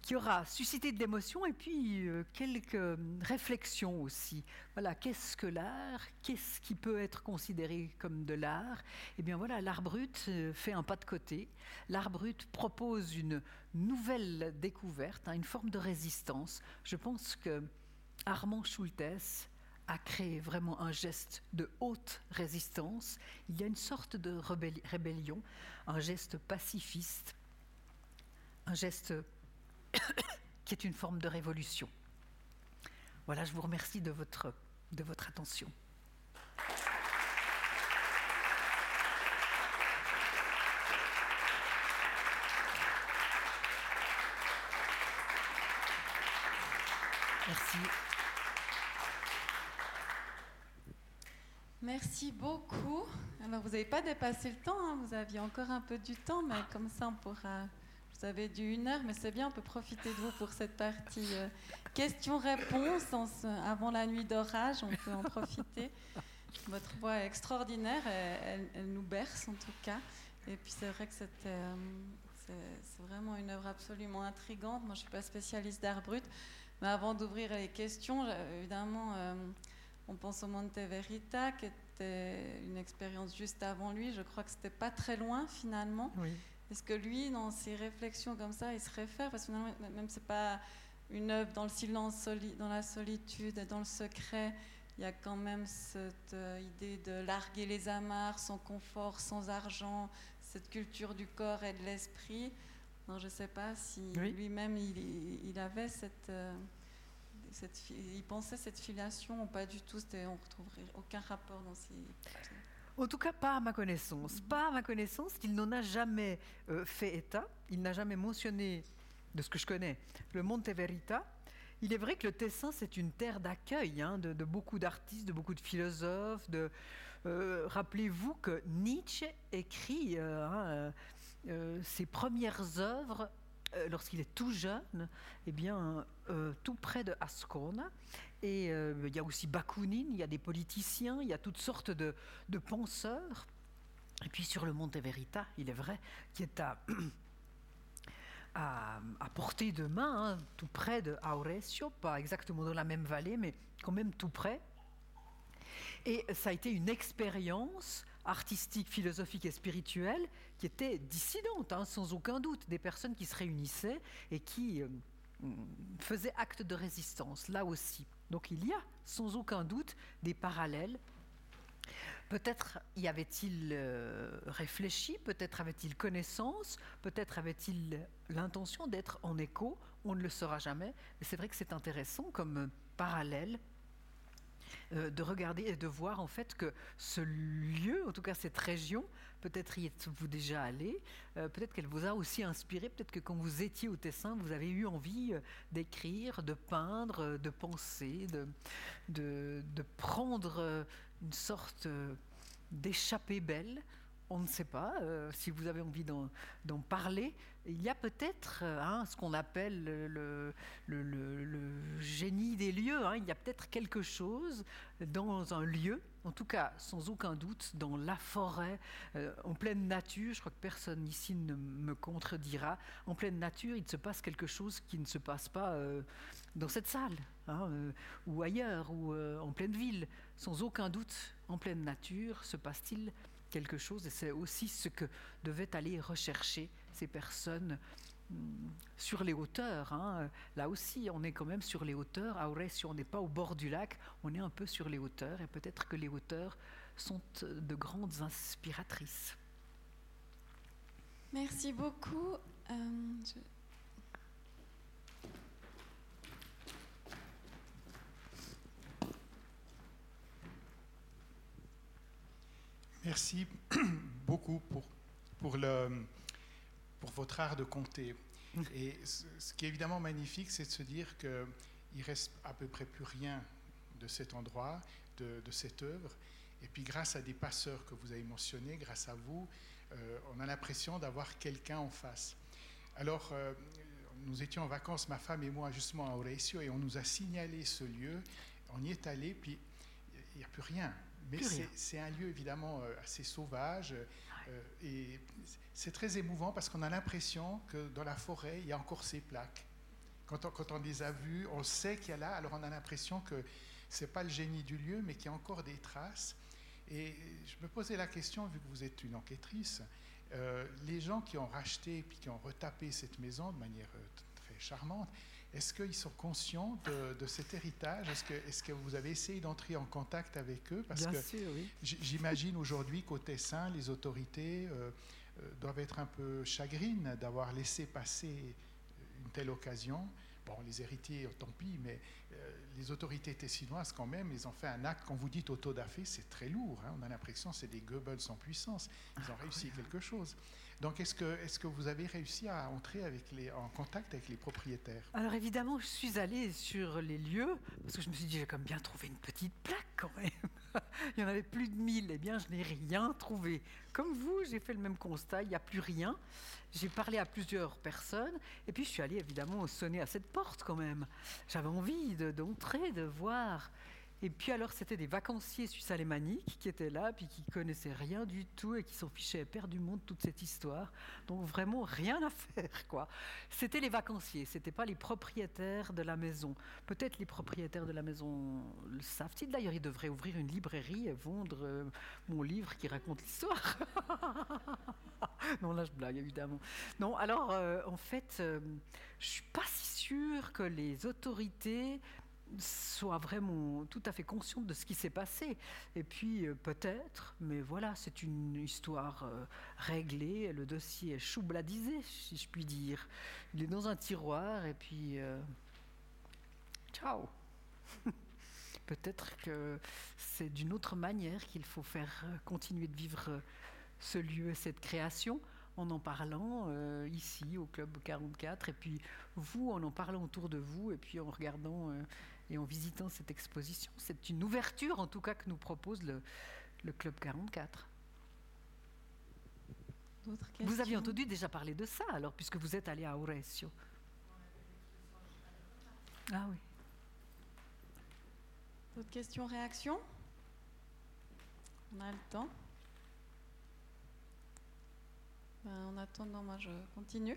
qui aura suscité de l'émotion et puis euh, quelques euh, réflexions aussi. Voilà, qu'est-ce que l'art? Qu'est-ce qui peut être considéré comme de l'art? Eh bien voilà, l'art brut euh, fait un pas de côté. L'art brut propose une nouvelle découverte, hein, une forme de résistance. Je pense que Armand Schultes a créé vraiment un geste de haute résistance. Il y a une sorte de rébellion, un geste pacifiste, un geste qui est une forme de révolution. Voilà, je vous remercie de votre, de votre attention. Merci. Merci beaucoup. Alors, vous n'avez pas dépassé le temps, hein. vous aviez encore un peu du temps, mais comme ça, on pourra vous avez dû une heure, mais c'est bien, on peut profiter de vous pour cette partie euh, questions-réponses avant la nuit d'orage, on peut en profiter. Votre voix est extraordinaire, elle, nous berce en tout cas. Et puis c'est vrai que c'était, euh, c'est vraiment une œuvre absolument intrigante. Moi, je ne suis pas spécialiste d'art brut, mais avant d'ouvrir les questions, évidemment, on pense au Monte Verita, qui était une expérience juste avant lui. Je crois que c'était pas très loin finalement. Est-ce que lui, dans ses réflexions comme ça, il se réfère Parce que finalement, même c'est pas une œuvre dans le silence, dans la solitude, dans le secret, il y a quand même cette euh, idée de larguer les amarres sans confort, sans argent, cette culture du corps et de l'esprit. je ne sais pas si lui-même il, avait cette, euh, cette, il pensait cette filiation ou pas du tout. On ne retrouverait aucun rapport dans ces. En tout cas, pas à ma connaissance. Pas à ma connaissance, il n'en a jamais euh, fait état. Il n'a jamais mentionné, de ce que je connais, le Monte Verita. Il est vrai que le Tessin, c'est une terre d'accueil hein, de, beaucoup d'artistes, de beaucoup de philosophes. De, euh, rappelez-vous que Nietzsche écrit euh, hein, ses premières œuvres lorsqu'il est tout jeune, eh bien, tout près de Ascona. Euh, il y a aussi Bakounine, il y a des politiciens, il y a toutes sortes de, penseurs. Et puis sur le Monte Verita, il est vrai, qui est à, à, portée de main, hein, tout près de Auresio, pas exactement dans la même vallée, mais quand même tout près. Et ça a été une expérience artistique, philosophique et spirituelle qui était dissidente, hein, sans aucun doute, des personnes qui se réunissaient et qui euh, faisaient acte de résistance, là aussi. Donc il y a sans aucun doute des parallèles. Peut-être y avait-il euh, réfléchi, peut-être avait-il connaissance, peut-être avait-il l'intention d'être en écho, on ne le saura jamais, mais c'est vrai que c'est intéressant comme parallèle euh, de regarder et de voir en fait que ce lieu, en tout cas cette région, peut-être y êtes-vous déjà allé, euh, peut-être qu'elle vous a aussi inspiré, peut-être que quand vous étiez au Tessin, vous avez eu envie euh, d'écrire, de peindre, de penser, de, prendre une sorte d'échappée belle on ne sait pas euh, si vous avez envie d'en parler. Il y a peut-être euh, hein, ce qu'on appelle le, génie des lieux. Hein. Il y a peut-être quelque chose dans un lieu, en tout cas sans aucun doute dans la forêt, euh, en pleine nature. Je crois que personne ici ne me contredira. En pleine nature, il se passe quelque chose qui ne se passe pas dans cette salle hein, ou ailleurs ou en pleine ville. Sans aucun doute, en pleine nature, se passe-t-il quelque chose, et c'est aussi ce que devaient aller rechercher ces personnes sur les hauteurs. Hein. Là aussi, on est quand même sur les hauteurs. À si on n'est pas au bord du lac, on est un peu sur les hauteurs, et peut-être que les hauteurs sont de grandes inspiratrices. Merci beaucoup. Euh, Merci beaucoup pour, pour, le, pour votre art de compter. Et ce qui est évidemment magnifique, c'est de se dire qu'il reste à peu près plus rien de cet endroit, de, de, cette œuvre. Et puis grâce à des passeurs que vous avez mentionnés, grâce à vous, euh, on a l'impression d'avoir quelqu'un en face. Alors, euh, nous étions en vacances, ma femme et moi, justement à Auresio, et on nous a signalé ce lieu. On y est allé, puis il n'y a plus rien. Mais c'est un lieu évidemment euh, assez sauvage et c'est très émouvant parce qu'on a l'impression que dans la forêt, il y a encore ces plaques. Quand on, les a vues, on sait qu'il y a là, alors on a l'impression que ce n'est pas le génie du lieu, mais qu'il y a encore des traces. Et je me posais la question, vu que vous êtes une enquêtrice, euh, les gens qui ont racheté puis qui ont retapé cette maison de manière très charmante, est-ce qu'ils sont conscients de, cet héritage? Est-ce que, est que, vous avez essayé d'entrer en contact avec eux? Parce Bien sûr, oui. J'imagine aujourd'hui qu'au Tessin, les autorités euh, euh, doivent être un peu chagrines d'avoir laissé passer une telle occasion. Bon, les héritiers, tant pis, mais euh, les autorités tessinoises, quand même, ils ont fait un acte. Quand vous dites autodafé, c'est très lourd. Hein. on a l'impression que c'est des Goebbels en puissance. Ils ont réussi quelque chose. Donc, est-ce que, vous avez réussi à entrer avec les, en contact avec les propriétaires? Alors, évidemment, je suis allée sur les lieux, parce que je me suis dit, j'ai comme bien trouvé une petite plaque quand même. il y en avait plus de 1000. Eh bien, je n'ai rien trouvé. Comme vous, j'ai fait le même constat, il n'y a plus rien. J'ai parlé à plusieurs personnes, et puis je suis allée évidemment sonner à cette porte quand même. J'avais envie d'entrer, de, voir. Et puis alors, c'était des vacanciers suisses alémaniques qui étaient là, puis qui connaissaient rien du tout et qui s'en fichaient monde toute cette histoire. Donc vraiment rien à faire, quoi. C'était les vacanciers, c'était pas les propriétaires de la maison. Peut-être les propriétaires de la maison le savent-ils. D'ailleurs, ils devraient ouvrir une librairie et vendre euh, mon livre qui raconte l'histoire. non, là je blague évidemment. Non, alors euh, en fait, euh, je suis pas si sûre que les autorités soit vraiment tout à fait consciente de ce qui s'est passé. Et puis euh, peut-être, mais voilà, c'est une histoire euh, réglée, le dossier est choubladisé, si je puis dire. Il est dans un tiroir et puis... Euh, ciao Peut-être que c'est d'une autre manière qu'il faut faire continuer de vivre ce lieu, cette création, en en parlant ici au Club 44, et puis vous en en parlant autour de vous, et puis en regardant et en visitant cette exposition. C'est une ouverture en tout cas que nous propose le, Club 44. Vous aviez entendu déjà parler de ça alors, puisque vous êtes allé à Auresio. Ah oui. D'autres questions, réactions? On a le temps. Ben, en attendant, moi je continue.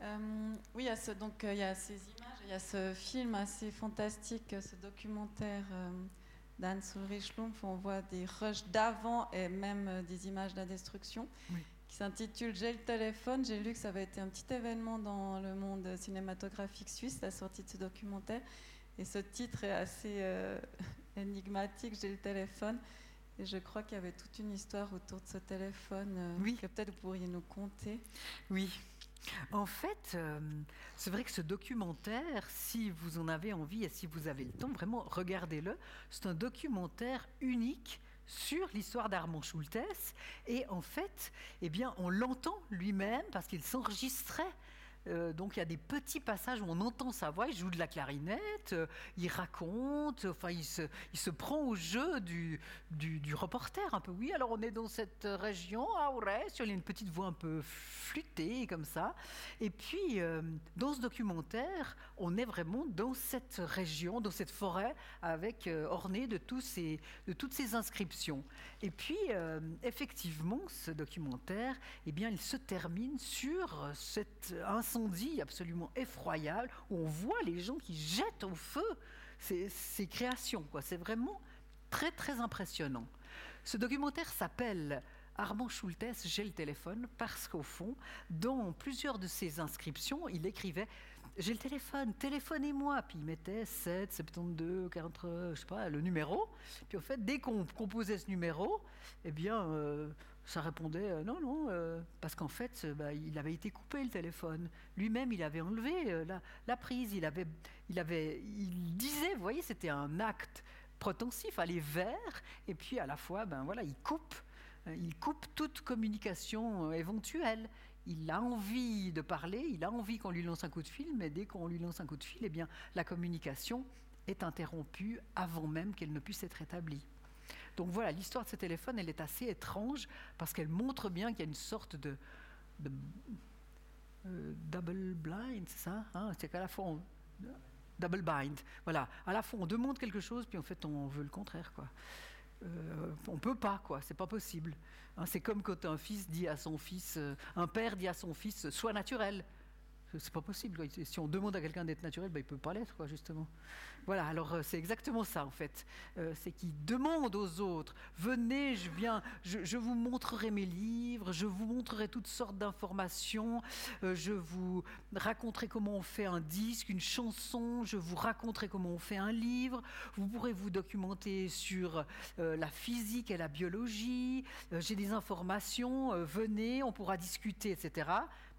Euh, oui, il y, a ce, donc, euh, il y a ces images, il y a ce film assez fantastique, ce documentaire euh, d'Anne Ulrich où on voit des rushs d'avant et même des images de la destruction, qui s'intitule J'ai le téléphone. J'ai lu que ça avait été un petit événement dans le monde cinématographique suisse, la sortie de ce documentaire. Et ce titre est assez énigmatique, J'ai le téléphone. Et je crois qu'il y avait toute une histoire autour de ce téléphone oui. que peut-être vous pourriez nous conter. Oui, en fait, euh, c'est vrai que ce documentaire, si vous en avez envie et si vous avez le temps, vraiment regardez-le. C'est un documentaire unique sur l'histoire d'Armand Schultes. Et en fait, eh bien, on l'entend lui-même parce qu'il s'enregistrait euh, donc il y a des petits passages où on entend sa voix, il joue de la clarinette, euh, il raconte, enfin il se, prend au jeu du, reporter un peu. Oui, alors on est dans cette région, à Aurès, il y a une petite voix un peu flûtée comme ça. Et puis euh, dans ce documentaire, on est vraiment dans cette région, dans cette forêt, avec ornée de, tous ces, toutes ces inscriptions. Et puis effectivement, ce documentaire, eh bien, il se termine sur cet incendie absolument effroyable où on voit les gens qui jettent au feu ces, créations. Quoi. C'est vraiment très très impressionnant. Ce documentaire s'appelle Armand Schultes, j'ai le téléphone, parce qu'au fond, dans plusieurs de ses inscriptions, il écrivait J'ai le téléphone, téléphonez-moi. Puis il mettait 7, 72, 43, je sais pas, le numéro. Puis au fait, dès qu'on composait ce numéro, eh bien, euh, ça répondait euh, non, non, euh, parce qu'en fait, euh, bah, il avait été coupé le téléphone. Lui-même, il avait enlevé la, prise. Il avait, il disait, vous voyez, c'était un acte protensif, aller vers, et puis à la fois, ben voilà, il coupe, il coupe toute communication éventuelle. Il a envie de parler, il a envie qu'on lui lance un coup de fil, mais dès qu'on lui lance un coup de fil, eh bien, la communication est interrompue avant même qu'elle ne puisse être établie. Donc voilà, l'histoire de ce téléphone, elle est assez étrange parce qu'elle montre bien qu'il y a une sorte de, euh, double blind, c'est ça hein? C'est qu'à la fois on, double bind, voilà. À la fois on demande quelque chose, puis en fait on veut le contraire, quoi. Euh, on peut pas, quoi. C'est pas possible. Hein, c'est comme quand un fils dit à son fils, euh, un père dit à son fils, sois naturel. C'est pas possible. Si on demande à quelqu'un d'être naturel, ben, il peut pas l'être, justement. Voilà, alors euh, c'est exactement ça, en fait. Euh, c'est qu'il demande aux autres, venez, je viens, je, vous montrerai mes livres, je vous montrerai toutes sortes d'informations, euh, je vous raconterai comment on fait un disque, une chanson, je vous raconterai comment on fait un livre, vous pourrez vous documenter sur la physique et la biologie, j'ai des informations, venez, on pourra discuter, etc.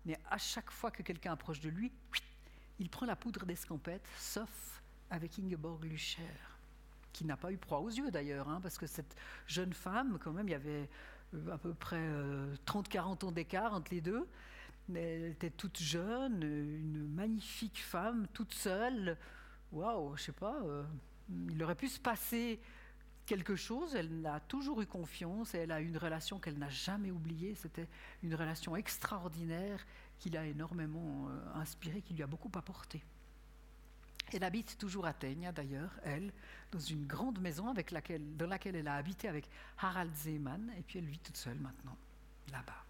Mais à chaque fois que quelqu'un approche de lui, il prend la poudre d'escampette, sauf avec Ingeborg Lucher, qui n'a pas eu proie aux yeux d'ailleurs, hein, parce que cette jeune femme, quand même, il y avait euh, à peu près 30-40 euh, ans d'écart entre les deux. Elle était toute jeune, une magnifique femme, toute seule. Waouh, je sais pas, euh, il aurait pu se passer quelque chose, elle a toujours eu confiance et elle a une relation qu'elle n'a jamais oubliée. C'était une relation extraordinaire qui l'a énormément euh, inspirée, qui lui a beaucoup apporté. Elle habite toujours à Tegna, d'ailleurs, elle, dans une grande maison avec laquelle, dans laquelle elle a habité avec Harald Zeeman, et puis elle vit toute seule maintenant, là-bas.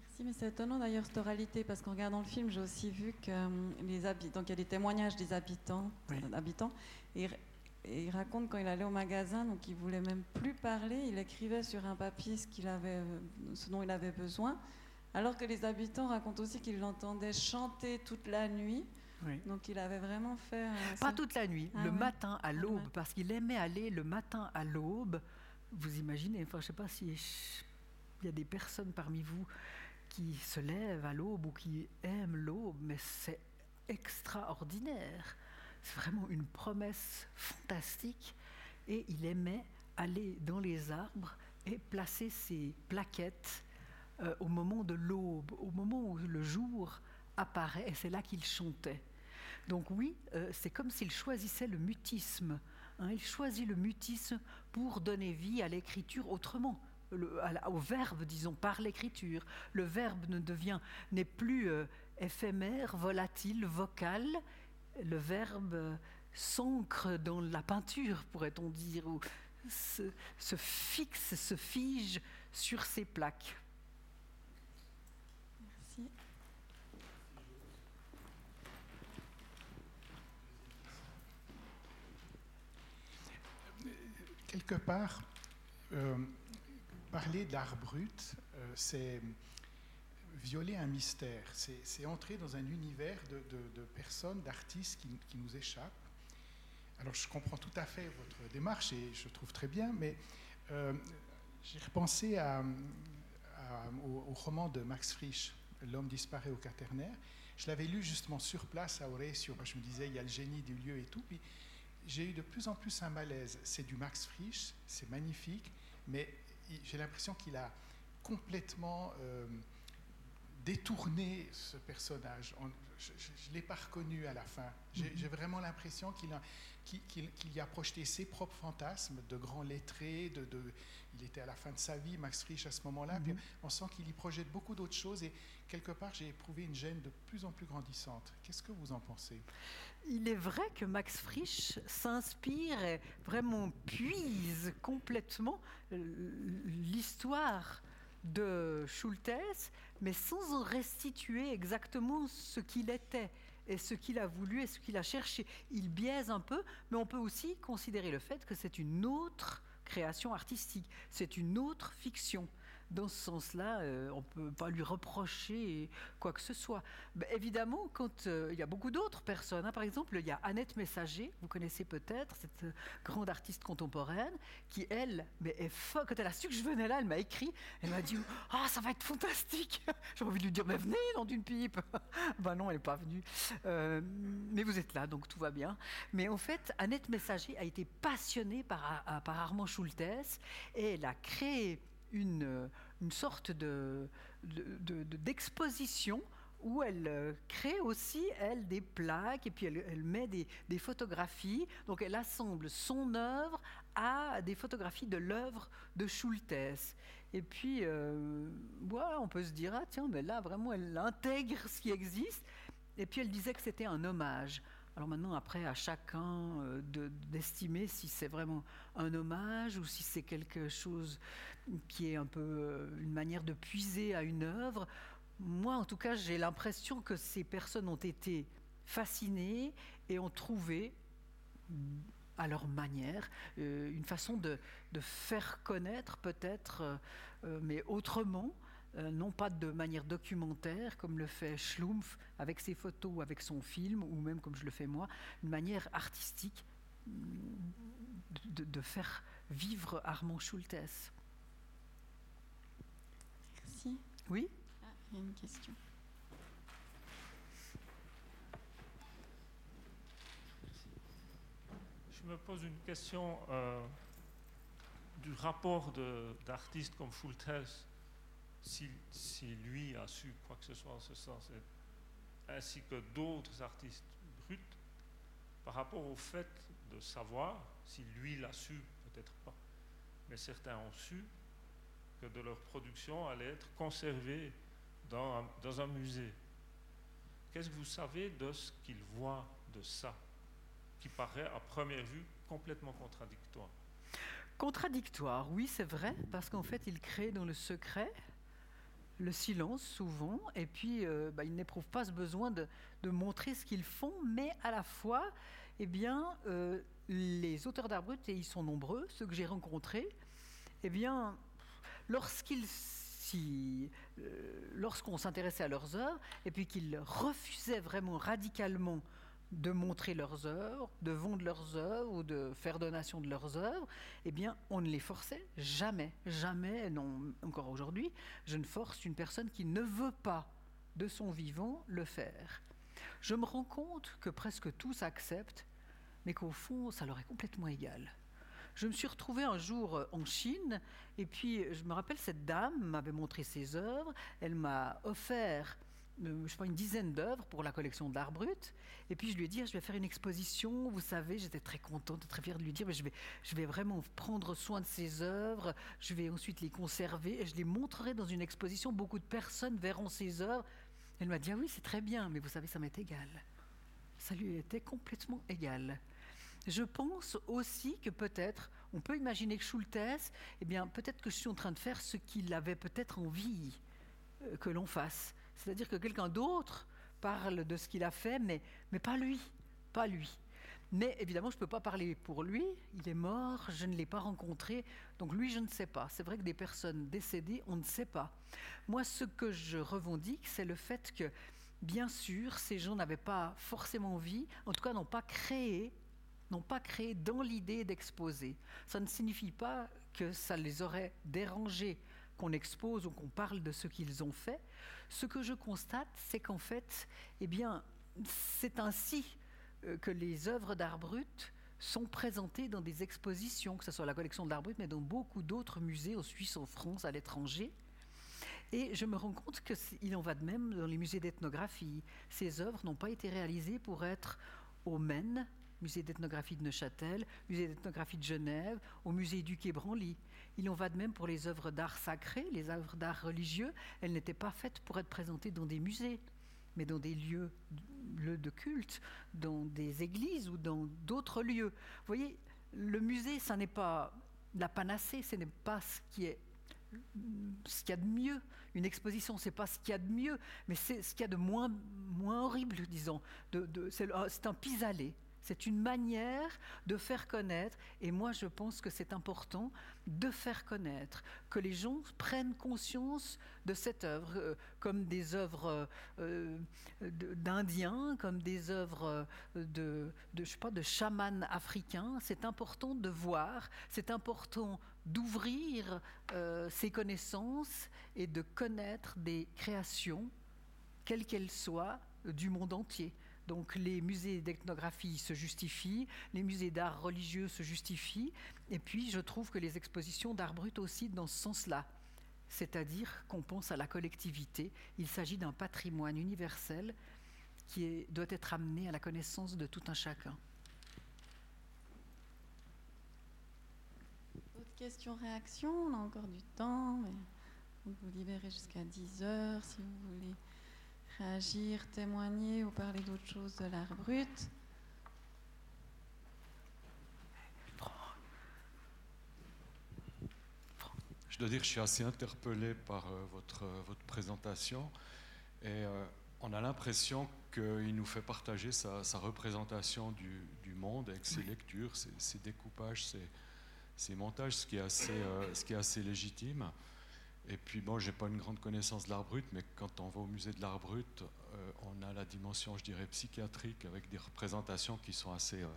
Merci, mais c'est étonnant d'ailleurs cette oralité, parce qu'en regardant le film, j'ai aussi vu que euh, les habitants, donc il y a des témoignages des habitants, Oui. habitants et, et il raconte quand il allait au magasin, donc il voulait même plus parler, il écrivait sur un papier ce, qu'il avait, ce dont il avait besoin, alors que les habitants racontent aussi qu'ils l'entendaient chanter toute la nuit, Oui. donc il avait vraiment fait... Pas toute la nuit, Ah le ouais. matin à le l'aube, parce qu'il aimait aller le matin à l'aube. Vous imaginez, enfin, je ne sais pas si il y a des personnes parmi vous qui se lèvent à l'aube ou qui aiment l'aube, mais c'est extraordinaire. C'est vraiment une promesse fantastique. Et il aimait aller dans les arbres et placer ses plaquettes euh, au moment de l'aube, au moment où le jour apparaît, et c'est là qu'il chantait. Donc oui, euh, c'est comme s'il choisissait le mutisme. hein. il choisit le mutisme pour donner vie à l'écriture autrement. au verbe, disons, par l'écriture. Le verbe ne devient, n'est plus euh, éphémère, volatile, vocal. Le verbe s'ancre dans la peinture, pourrait-on dire, ou se, se fixe, se fige sur ses plaques. Merci. quelque part, euh, parler de l'art brut, euh, c'est violer un mystère, c'est entrer dans un univers de, personnes, d'artistes qui, nous échappent. Alors je comprends tout à fait votre démarche et je trouve très bien, mais euh, j'ai repensé au, roman de Max Frisch, L'homme disparaît au quaternaire. Je l'avais lu justement sur place à Auresio. Je me disais, il y a le génie du lieu et tout. Puis j'ai eu de plus en plus un malaise. C'est du Max Frisch, c'est magnifique, mais j'ai l'impression qu'il a complètement euh, détourné ce personnage. On- je ne l'ai pas reconnu à la fin. J'ai j'ai vraiment l'impression qu'il y a projeté ses propres fantasmes de grand lettré. De, de- il était à la fin de sa vie, Max Frisch, à ce moment-là. Puis on sent qu'il y projette beaucoup d'autres choses. Et quelque part, j'ai éprouvé une gêne de plus en plus grandissante. Qu'est-ce que vous en pensez? Il est vrai que Max Frisch s'inspire et vraiment puise complètement l'histoire de Schultes, mais sans en restituer exactement ce qu'il était et ce qu'il a voulu et ce qu'il a cherché. Il biaise un peu, mais on peut aussi considérer le fait que c'est une autre création artistique, c'est une autre fiction. Dans ce sens-là, euh, on ne peut pas lui reprocher quoi que ce soit. Ben, évidemment, quand euh, il y a beaucoup d'autres personnes, hein, par exemple, il y a Annette Messager, vous connaissez peut-être, cette euh, grande artiste contemporaine, qui, elle, mais est folle. Quand elle a su que je venais là, elle m'a écrit, elle m'a dit Ah, ça va être fantastique J'ai envie de lui dire Mais venez, dans d'une pipe Ben non, elle n'est pas venue. Mais vous êtes là, donc tout va bien. Mais en fait, Annette Messager a été passionnée par, Ar- par Armand Schultes et elle a créé une, une sorte de, de- de- d'exposition où elle euh, crée aussi, elle, des plaques et puis elle, elle met des, des photographies. Donc elle assemble son œuvre à des photographies de l'œuvre de Schultes. Et puis, euh, voilà, on peut se dire, ah tiens, mais là, vraiment, elle intègre ce qui existe. Et puis elle disait que c'était un hommage. Alors maintenant, après, à chacun euh, de- d'estimer si c'est vraiment un hommage ou si c'est quelque chose qui est un peu euh, une manière de puiser à une œuvre. Moi, en tout cas, j'ai l'impression que ces personnes ont été fascinées et ont trouvé, à leur manière, euh, une façon de, faire connaître peut-être, mais autrement, euh, non pas de manière documentaire comme le fait Schlumpf avec ses photos ou avec son film, ou même comme je le fais moi, une manière artistique mm, de, de faire vivre Armand Schultes. Merci. Oui Ah, il y a une question. Je me pose une question euh, du rapport d'artistes comme Schultes, si, lui a su quoi que ce soit en ce sens, ainsi que d'autres artistes bruts, par rapport au fait de savoir, si lui l'a su, peut-être pas, mais certains ont su que de leur production allait être conservée dans un, dans un musée. Qu'est-ce que vous savez de ce qu'ils voient de ça, qui paraît à première vue complètement contradictoire? Contradictoire, oui, c'est vrai, parce qu'en fait, il crée dans le secret, le silence souvent, et puis euh, bah, ils n'éprouvent pas ce besoin de, montrer ce qu'ils font, mais à la fois, eh bien, euh, les auteurs d'art brut, et ils sont nombreux, ceux que j'ai rencontrés, eh bien, lorsqu'ils euh, lorsqu'on s'intéressait à leurs œuvres, et puis qu'ils refusaient vraiment radicalement de montrer leurs œuvres, de vendre leurs œuvres ou de faire donation de leurs œuvres, eh bien, on ne les forçait jamais, jamais, non, encore aujourd'hui, je ne force une personne qui ne veut pas de son vivant le faire. Je me rends compte que presque tous acceptent, mais qu'au fond, ça leur est complètement égal. Je me suis retrouvée un jour euh, en Chine, et puis je me rappelle, cette dame m'avait montré ses œuvres, elle m'a offert je sais une dizaine d'œuvres pour la collection d'art brut. Et puis je lui ai dit, je vais faire une exposition. Vous savez, j'étais très contente, très fière de lui dire, mais je vais, je vais vraiment prendre soin de ces œuvres. Je vais ensuite les conserver et je les montrerai dans une exposition. Beaucoup de personnes verront ces œuvres. Elle m'a dit, ah oui, c'est très bien, mais vous savez, ça m'est égal. Ça lui était complètement égal. Je pense aussi que peut-être, on peut imaginer que Schultes, eh bien, peut-être que je suis en train de faire ce qu'il avait peut-être envie euh, que l'on fasse. C'est-à-dire que quelqu'un d'autre parle de ce qu'il a fait, mais, pas lui, pas lui. Mais évidemment, je ne peux pas parler pour lui, il est mort, je ne l'ai pas rencontré, donc lui, je ne sais pas. C'est vrai que des personnes décédées, on ne sait pas. Moi, ce que je revendique, c'est le fait que, bien sûr, ces gens n'avaient pas forcément envie, en tout cas n'ont pas créé, n'ont pas créé dans l'idée d'exposer. Ça ne signifie pas que ça les aurait dérangés qu'on expose ou qu'on parle de ce qu'ils ont fait. Ce que je constate, c'est qu'en fait, eh bien, c'est ainsi euh, que les œuvres d'art brut sont présentées dans des expositions, que ce soit la collection de l'art brut, mais dans beaucoup d'autres musées, en Suisse, en France, à l'étranger. Et je me rends compte qu'il en va de même dans les musées d'ethnographie. Ces œuvres n'ont pas été réalisées pour être au Maine, musée d'ethnographie de Neuchâtel, musée d'ethnographie de Genève, au musée du Quai Branly. Il en va de même pour les œuvres d'art sacré, les œuvres d'art religieux. Elles n'étaient pas faites pour être présentées dans des musées, mais dans des lieux, de culte, dans des églises ou dans d'autres lieux. Vous voyez, le musée, ça n'est pas la panacée, ce n'est pas ce qui est ce qu'il y a de mieux. Une exposition, c'est pas ce qu'il y a de mieux, mais c'est ce qu'il y a de moins, moins horrible, disons. De, c'est un pis-aller. C'est une manière de faire connaître, et moi je pense que c'est important de faire connaître, que les gens prennent conscience de cette œuvre, euh, comme des œuvres euh, d'Indiens, comme des œuvres de, de, chamans africains. C'est important de voir, c'est important d'ouvrir euh, ses connaissances et de connaître des créations, quelles qu'elles soient, du monde entier. Donc les musées d'ethnographie se justifient, les musées d'art religieux se justifient, et puis je trouve que les expositions d'art brut aussi dans ce sens-là, c'est-à-dire qu'on pense à la collectivité, il s'agit d'un patrimoine universel qui doit être amené à la connaissance de tout un chacun. Autre question, réaction, on a encore du temps, mais vous libérer jusqu'à 10 heures si vous voulez réagir, témoigner ou parler d'autre chose de l'art brut. Je dois dire que je suis assez interpellé par euh, votre, euh, votre présentation et euh, on a l'impression qu'il nous fait partager sa, représentation du, du, monde avec ses lectures, ses, découpages, ses, ses, montages, ce qui est assez, ce qui est assez légitime. Et puis, bon, j'ai pas une grande connaissance de l'art brut, mais quand on va au musée de l'art brut, euh, on a la dimension, je dirais, psychiatrique, avec des représentations qui sont assez, euh,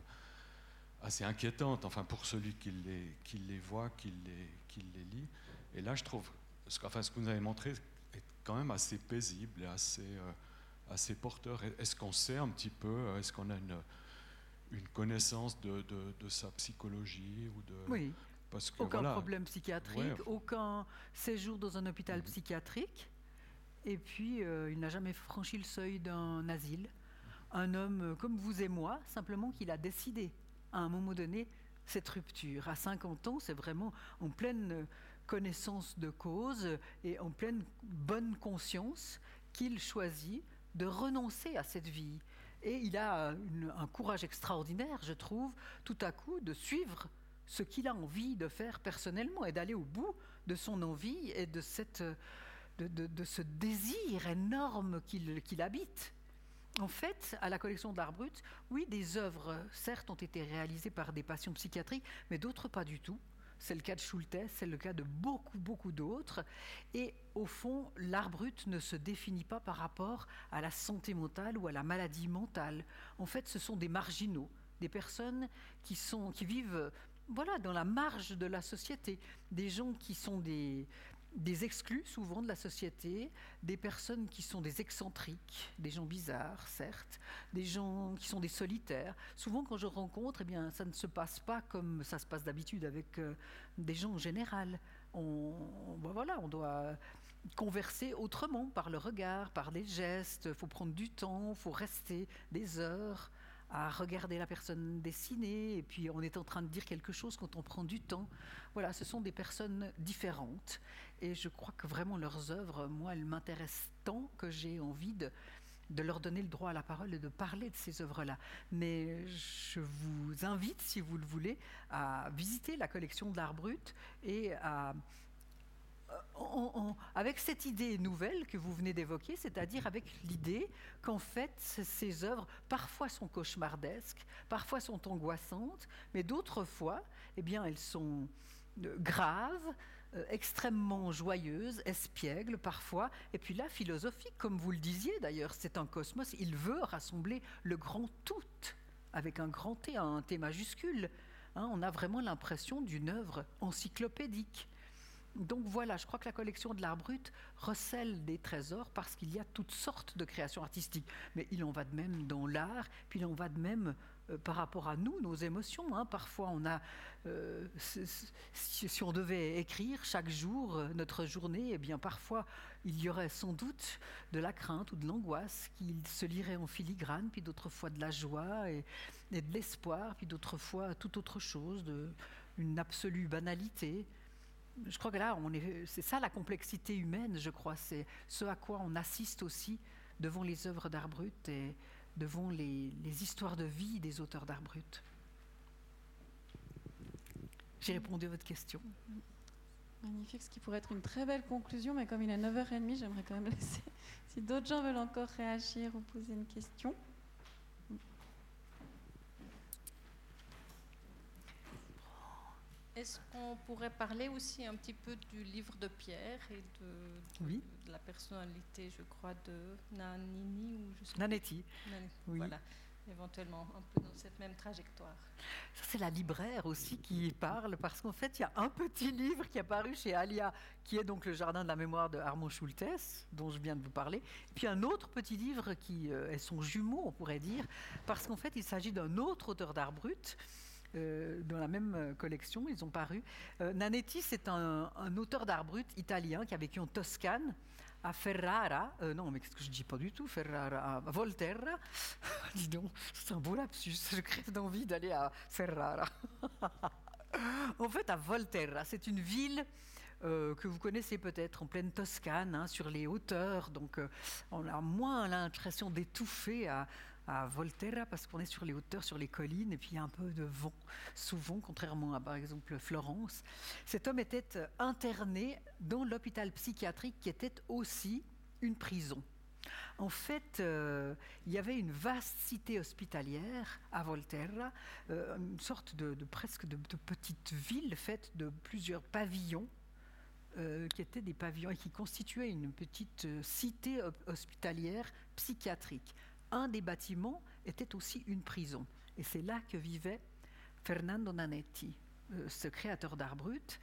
assez inquiétantes, enfin, pour celui qui les, qui les voit, qui les, qui les lit. Et là, je trouve, ce, enfin, ce que vous avez montré est quand même assez paisible et assez, euh, assez porteur. Est-ce qu'on sait un petit peu, est-ce qu'on a une, une connaissance de, de, sa psychologie ou de, oui aucun problème psychiatrique, aucun séjour dans un hôpital mhm. psychiatrique. Et puis, euh, il n'a jamais franchi le seuil d'un asile. Un homme euh, comme vous et moi, simplement qu'il a décidé, à un moment donné, cette rupture. À 50 ans, c'est vraiment en pleine connaissance de cause et en pleine bonne conscience qu'il choisit de renoncer à cette vie. Et il a un courage extraordinaire, je trouve, tout à coup, de suivre ce qu'il a envie de faire personnellement et d'aller au bout de son envie et de, cette, de, ce désir énorme qu'il habite. En fait, à la collection d'art brut, oui, des œuvres, certes, ont été réalisées par des patients psychiatriques, mais d'autres pas du tout. C'est le cas de Schultes, c'est le cas de beaucoup, beaucoup d'autres. Et au fond, l'art brut ne se définit pas par rapport à la santé mentale ou à la maladie mentale. En fait, ce sont des marginaux, des personnes qui, sont, qui vivent voilà, dans la marge de la société, des gens qui sont des, des exclus souvent de la société, des personnes qui sont des excentriques, des gens bizarres, certes, des gens qui sont des solitaires. Souvent, quand je rencontre, eh bien, ça ne se passe pas comme ça se passe d'habitude avec euh, des gens en général. On, ben voilà, on doit converser autrement, par le regard, par des gestes. Il faut prendre du temps, il faut rester des heures à regarder la personne dessiner, et puis on est en train de dire quelque chose quand on prend du temps. Voilà, ce sont des personnes différentes, et je crois que vraiment leurs œuvres, moi, elles m'intéressent tant que j'ai envie de, de leur donner le droit à la parole et de parler de ces œuvres-là. Mais je vous invite, si vous le voulez, à visiter la collection d'art brut et à avec cette idée nouvelle que vous venez d'évoquer, c'est-à-dire avec l'idée qu'en fait, ces œuvres parfois sont cauchemardesques, parfois sont angoissantes, mais d'autres fois, eh bien, elles sont euh, graves, euh, extrêmement joyeuses, espiègles parfois, et puis là, philosophique, comme vous le disiez d'ailleurs, c'est un cosmos, il veut rassembler le grand tout, avec un grand T, un T majuscule. Hein. on a vraiment l'impression d'une œuvre encyclopédique. Donc voilà, je crois que la collection de l'art brut recèle des trésors parce qu'il y a toutes sortes de créations artistiques. Mais il en va de même dans l'art, puis il en va de même euh, par rapport à nous, nos émotions. Hein. Parfois, on a, euh, si, on devait écrire chaque jour euh, notre journée, eh bien parfois il y aurait sans doute de la crainte ou de l'angoisse qui se lirait en filigrane, puis d'autres fois de la joie et, de l'espoir, puis d'autres fois tout autre chose, une absolue banalité je crois que là, c'est ça la complexité humaine, je crois. C'est ce à quoi on assiste aussi devant les œuvres d'art brut et devant les, histoires de vie des auteurs d'art brut. J'ai répondu à votre question. Magnifique, ce qui pourrait être une très belle conclusion, mais comme il est 9h30, j'aimerais quand même laisser. Si d'autres gens veulent encore réagir ou poser une question. Est-ce qu'on pourrait parler aussi un petit peu du livre de Pierre et de, la personnalité, je crois, de Nanini ou je sais Nanetti. Oui. Voilà, éventuellement un peu dans cette même trajectoire. Ça, c'est la libraire aussi qui parle, parce qu'en fait, il y a un petit livre qui est apparu chez Alia, qui est donc le Jardin de la mémoire de Armand Schultes, dont je viens de vous parler, puis un autre petit livre qui euh, est son jumeau, on pourrait dire, parce qu'en fait, il s'agit d'un autre auteur d'art brut euh, dans la même euh, collection, ils ont paru. Euh, Nanetti, c'est un, auteur d'art brut italien qui a vécu en Toscane, à Ferrara. non, mais qu'est-ce que je dis pas du tout Ferrara, à Volterra. Dis donc, c'est un beau lapsus. Je crève d'envie d'aller à Ferrara. en fait, à Volterra, c'est une ville. que vous connaissez peut-être en pleine Toscane, hein, sur les hauteurs. Donc, on a moins l'impression d'étouffer à, à Volterra parce qu'on est sur les hauteurs, sur les collines, et puis il y a un peu de vent, souvent, contrairement à par exemple Florence. Cet homme était interné dans l'hôpital psychiatrique qui était aussi une prison. En fait, euh, il y avait une vaste cité hospitalière à Volterra, euh, une sorte de, presque de, petite ville faite de plusieurs pavillons euh, qui étaient des pavillons et qui constituaient une petite cité hospitalière psychiatrique un des bâtiments était aussi une prison. Et c'est là que vivait Fernando Nanetti, euh, ce créateur d'art brut.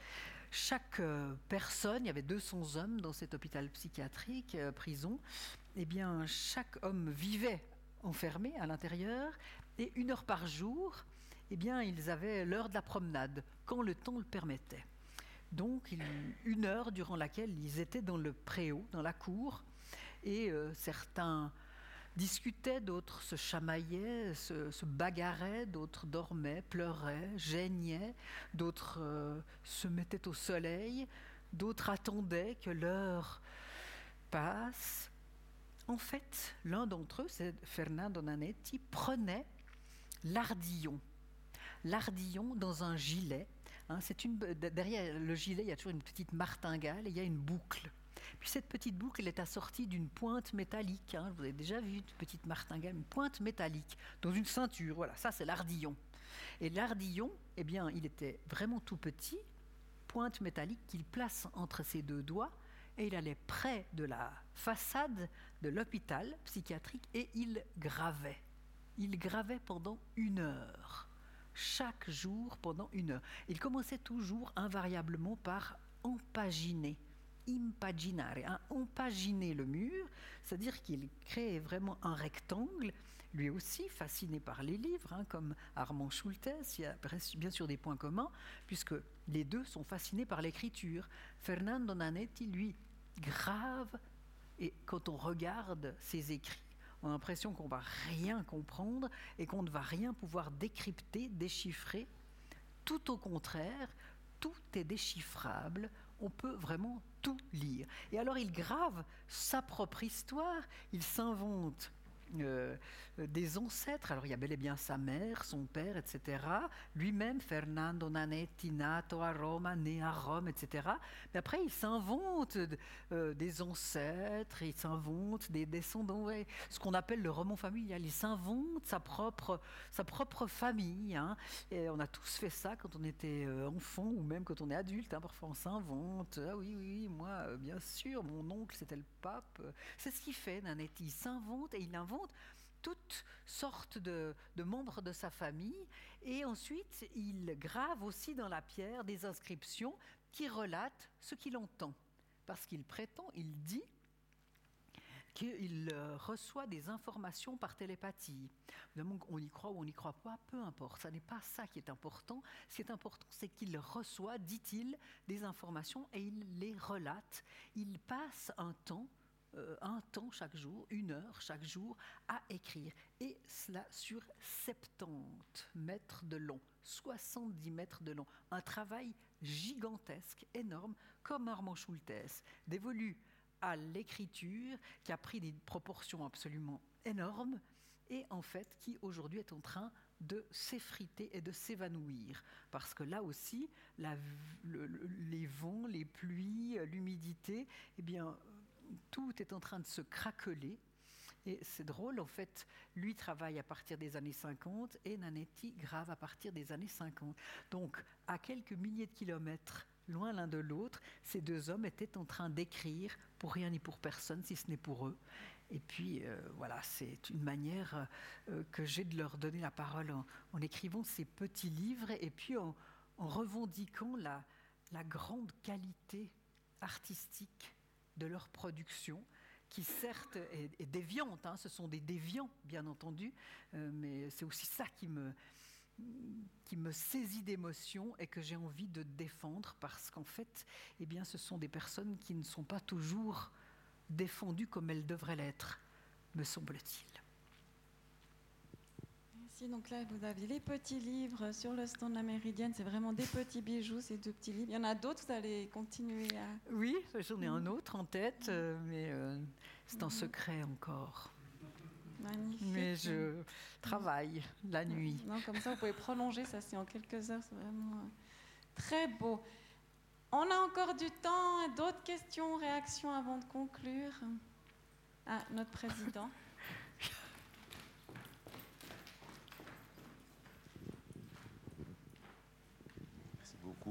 Chaque euh, personne, il y avait 200 hommes dans cet hôpital psychiatrique, euh, prison, eh bien, chaque homme vivait enfermé à l'intérieur et une heure par jour, eh bien, ils avaient l'heure de la promenade, quand le temps le permettait. Donc, une heure durant laquelle ils étaient dans le préau, dans la cour, et certains discutaient, d'autres se chamaillaient, se, bagarraient, d'autres dormaient, pleuraient, gênaient, d'autres euh, se mettaient au soleil, d'autres attendaient que l'heure passe. En fait, l'un d'entre eux, c'est Fernando Nanetti, prenait l'ardillon. L'ardillon dans un gilet. Hein, c'est derrière le gilet, il y a toujours une petite martingale et il y a une boucle. Puis cette petite boucle, elle est assortie d'une pointe métallique. Hein, vous avez déjà vu une petite martingale, une pointe métallique dans une ceinture. Voilà, ça c'est l'ardillon. Et l'ardillon, eh bien, il était vraiment tout petit, pointe métallique qu'il place entre ses deux doigts et il allait près de la façade de l'hôpital psychiatrique et il gravait. Il gravait pendant une heure, chaque jour pendant une heure. Il commençait toujours invariablement par empaginer, impaginare, hein, empaginer le mur, c'est-à-dire qu'il créait vraiment un rectangle lui aussi fasciné par les livres, hein, comme Armand Schultes. Il y a bien sûr des points communs, puisque les deux sont fascinés par l'écriture. Fernando Nanetti, lui, grave, et quand on regarde ses écrits, on a l'impression qu'on va rien comprendre et qu'on ne va rien pouvoir décrypter, déchiffrer. Tout au contraire, tout est déchiffrable, on peut vraiment tout lire. Et alors il grave sa propre histoire, il s'invente euh, des ancêtres. Alors il y a bel et bien sa mère, son père, etc. Lui-même, Fernando Nanetti, nato a Roma, né à Rome, etc. Mais après, il s'invente euh, des ancêtres, il s'invente des descendants, ce qu'on appelle le roman familial. Il s'invente sa propre, sa propre famille. Hein. Et on a tous fait ça quand on était euh, enfant ou même quand on est adulte. Hein. Parfois, on s'invente. Ah oui, oui, moi, bien sûr, mon oncle, c'était le pape. C'est ce qu'il fait, Nanetti. Il s'invente et il invente toutes sortes de, membres de sa famille et ensuite il grave aussi dans la pierre des inscriptions qui relatent ce qu'il entend. Parce qu'il prétend, il dit qu'il euh, reçoit des informations par télépathie. On y croit ou on n'y croit pas, peu importe. Ce n'est pas ça qui est important. Ce qui est important, c'est qu'il reçoit, dit-il, des informations et il les relate. Il passe un temps euh, un temps chaque jour, une heure chaque jour, à écrire. Et cela sur 70 mètres de long, 70 mètres de long. Un travail gigantesque, énorme, comme Armand Schultes, dévolu à l'écriture, qui a pris des proportions absolument énormes, et en fait qui aujourd'hui est en train de s'effriter et de s'évanouir. Parce que là aussi, les vents, les pluies, l'humidité, eh bien, tout est en train de se craqueler. Et c'est drôle, en fait, lui travaille à partir des années 50 et Nanetti grave à partir des années 50. Donc, à quelques milliers de kilomètres loin l'un de l'autre, ces deux hommes étaient en train d'écrire pour rien ni pour personne, si ce n'est pour eux. Et puis, euh, voilà, c'est une manière euh, que j'ai de leur donner la parole en, écrivant ces petits livres et puis en, revendiquant la, grande qualité artistique de leur production, qui certes est, déviante, hein, ce sont des déviants bien entendu, euh, mais c'est aussi ça qui me, qui me saisit d'émotion et que j'ai envie de défendre parce qu'en fait, eh bien, ce sont des personnes qui ne sont pas toujours défendues comme elles devraient l'être, me semble-t-il donc là vous avez les petits livres sur le stand de la Méridienne, c'est vraiment des petits bijoux, ces deux petits livres. Il y en a d'autres, vous allez continuer à... Oui, j'en ai un autre en tête, euh, mais euh, c'est en mhm. secret encore. Magnifique. Mais je travaille la nuit. Non, comme ça vous pouvez prolonger, ça c'est en quelques heures, c'est vraiment euh, très beau. On a encore du temps, d'autres questions, réactions avant de conclure? Ah, notre président.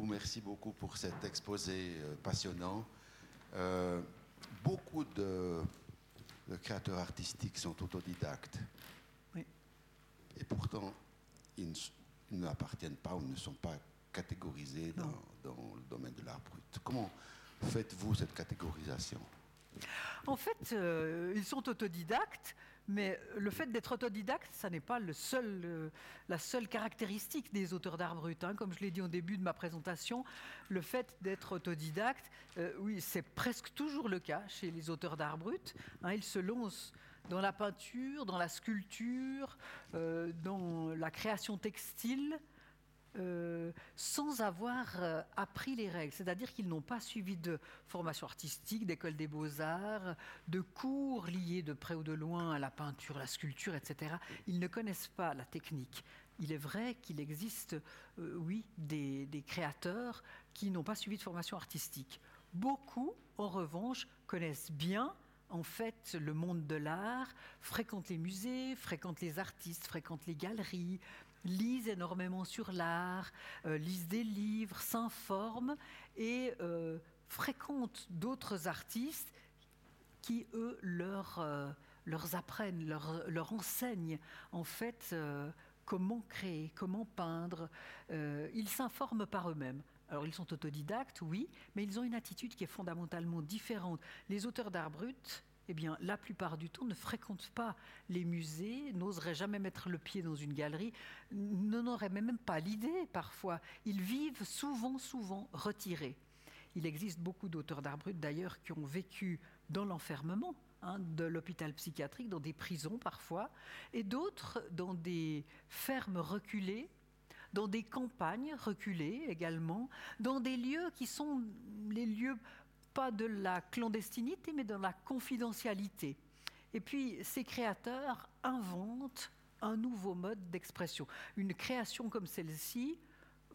merci beaucoup pour cet exposé euh, passionnant. Euh, beaucoup de, créateurs artistiques sont autodidactes. Oui. Et pourtant, ils, n'appartiennent pas ou ne sont pas catégorisés dans, dans, le domaine de l'art brut. Comment faites-vous cette catégorisation? En fait, euh, ils sont autodidactes, mais le fait d'être autodidacte, ça n'est pas le seul, euh, la seule caractéristique des auteurs d'art brut. Hein. Comme je l'ai dit au début de ma présentation, le fait d'être autodidacte, euh, oui, c'est presque toujours le cas chez les auteurs d'art brut. Hein. ils se lancent dans la peinture, dans la sculpture, euh, dans la création textile, euh, sans avoir euh, appris les règles. C'est-à-dire qu'ils n'ont pas suivi de formation artistique, d'école des beaux-arts, de cours liés de près ou de loin à la peinture, la sculpture, etc. Ils ne connaissent pas la technique. Il est vrai qu'il existe, euh, oui, des, des créateurs qui n'ont pas suivi de formation artistique. Beaucoup, en revanche, connaissent bien en fait le monde de l'art, fréquentent les musées, fréquentent les artistes, fréquentent les galeries, lisent énormément sur l'art, euh, lisent des livres, s'informent et euh, fréquentent d'autres artistes qui, eux, leur, euh, leur apprennent, leur, leur, enseignent en fait comment créer, comment peindre. ils s'informent par eux-mêmes. Alors ils sont autodidactes, oui, mais ils ont une attitude qui est fondamentalement différente. Les auteurs d'art brut, eh bien, la plupart du temps, ne fréquentent pas les musées, n'oseraient jamais mettre le pied dans une galerie, n'en auraient même pas l'idée parfois. Ils vivent souvent, souvent retirés. Il existe beaucoup d'auteurs d'art brut d'ailleurs qui ont vécu dans l'enfermement hein, de l'hôpital psychiatrique, dans des prisons parfois, et d'autres dans des fermes reculées, dans des campagnes reculées également, dans des lieux qui sont les lieux pas de la clandestinité, mais de la confidentialité. Et puis, ces créateurs inventent un nouveau mode d'expression. Une création comme celle-ci,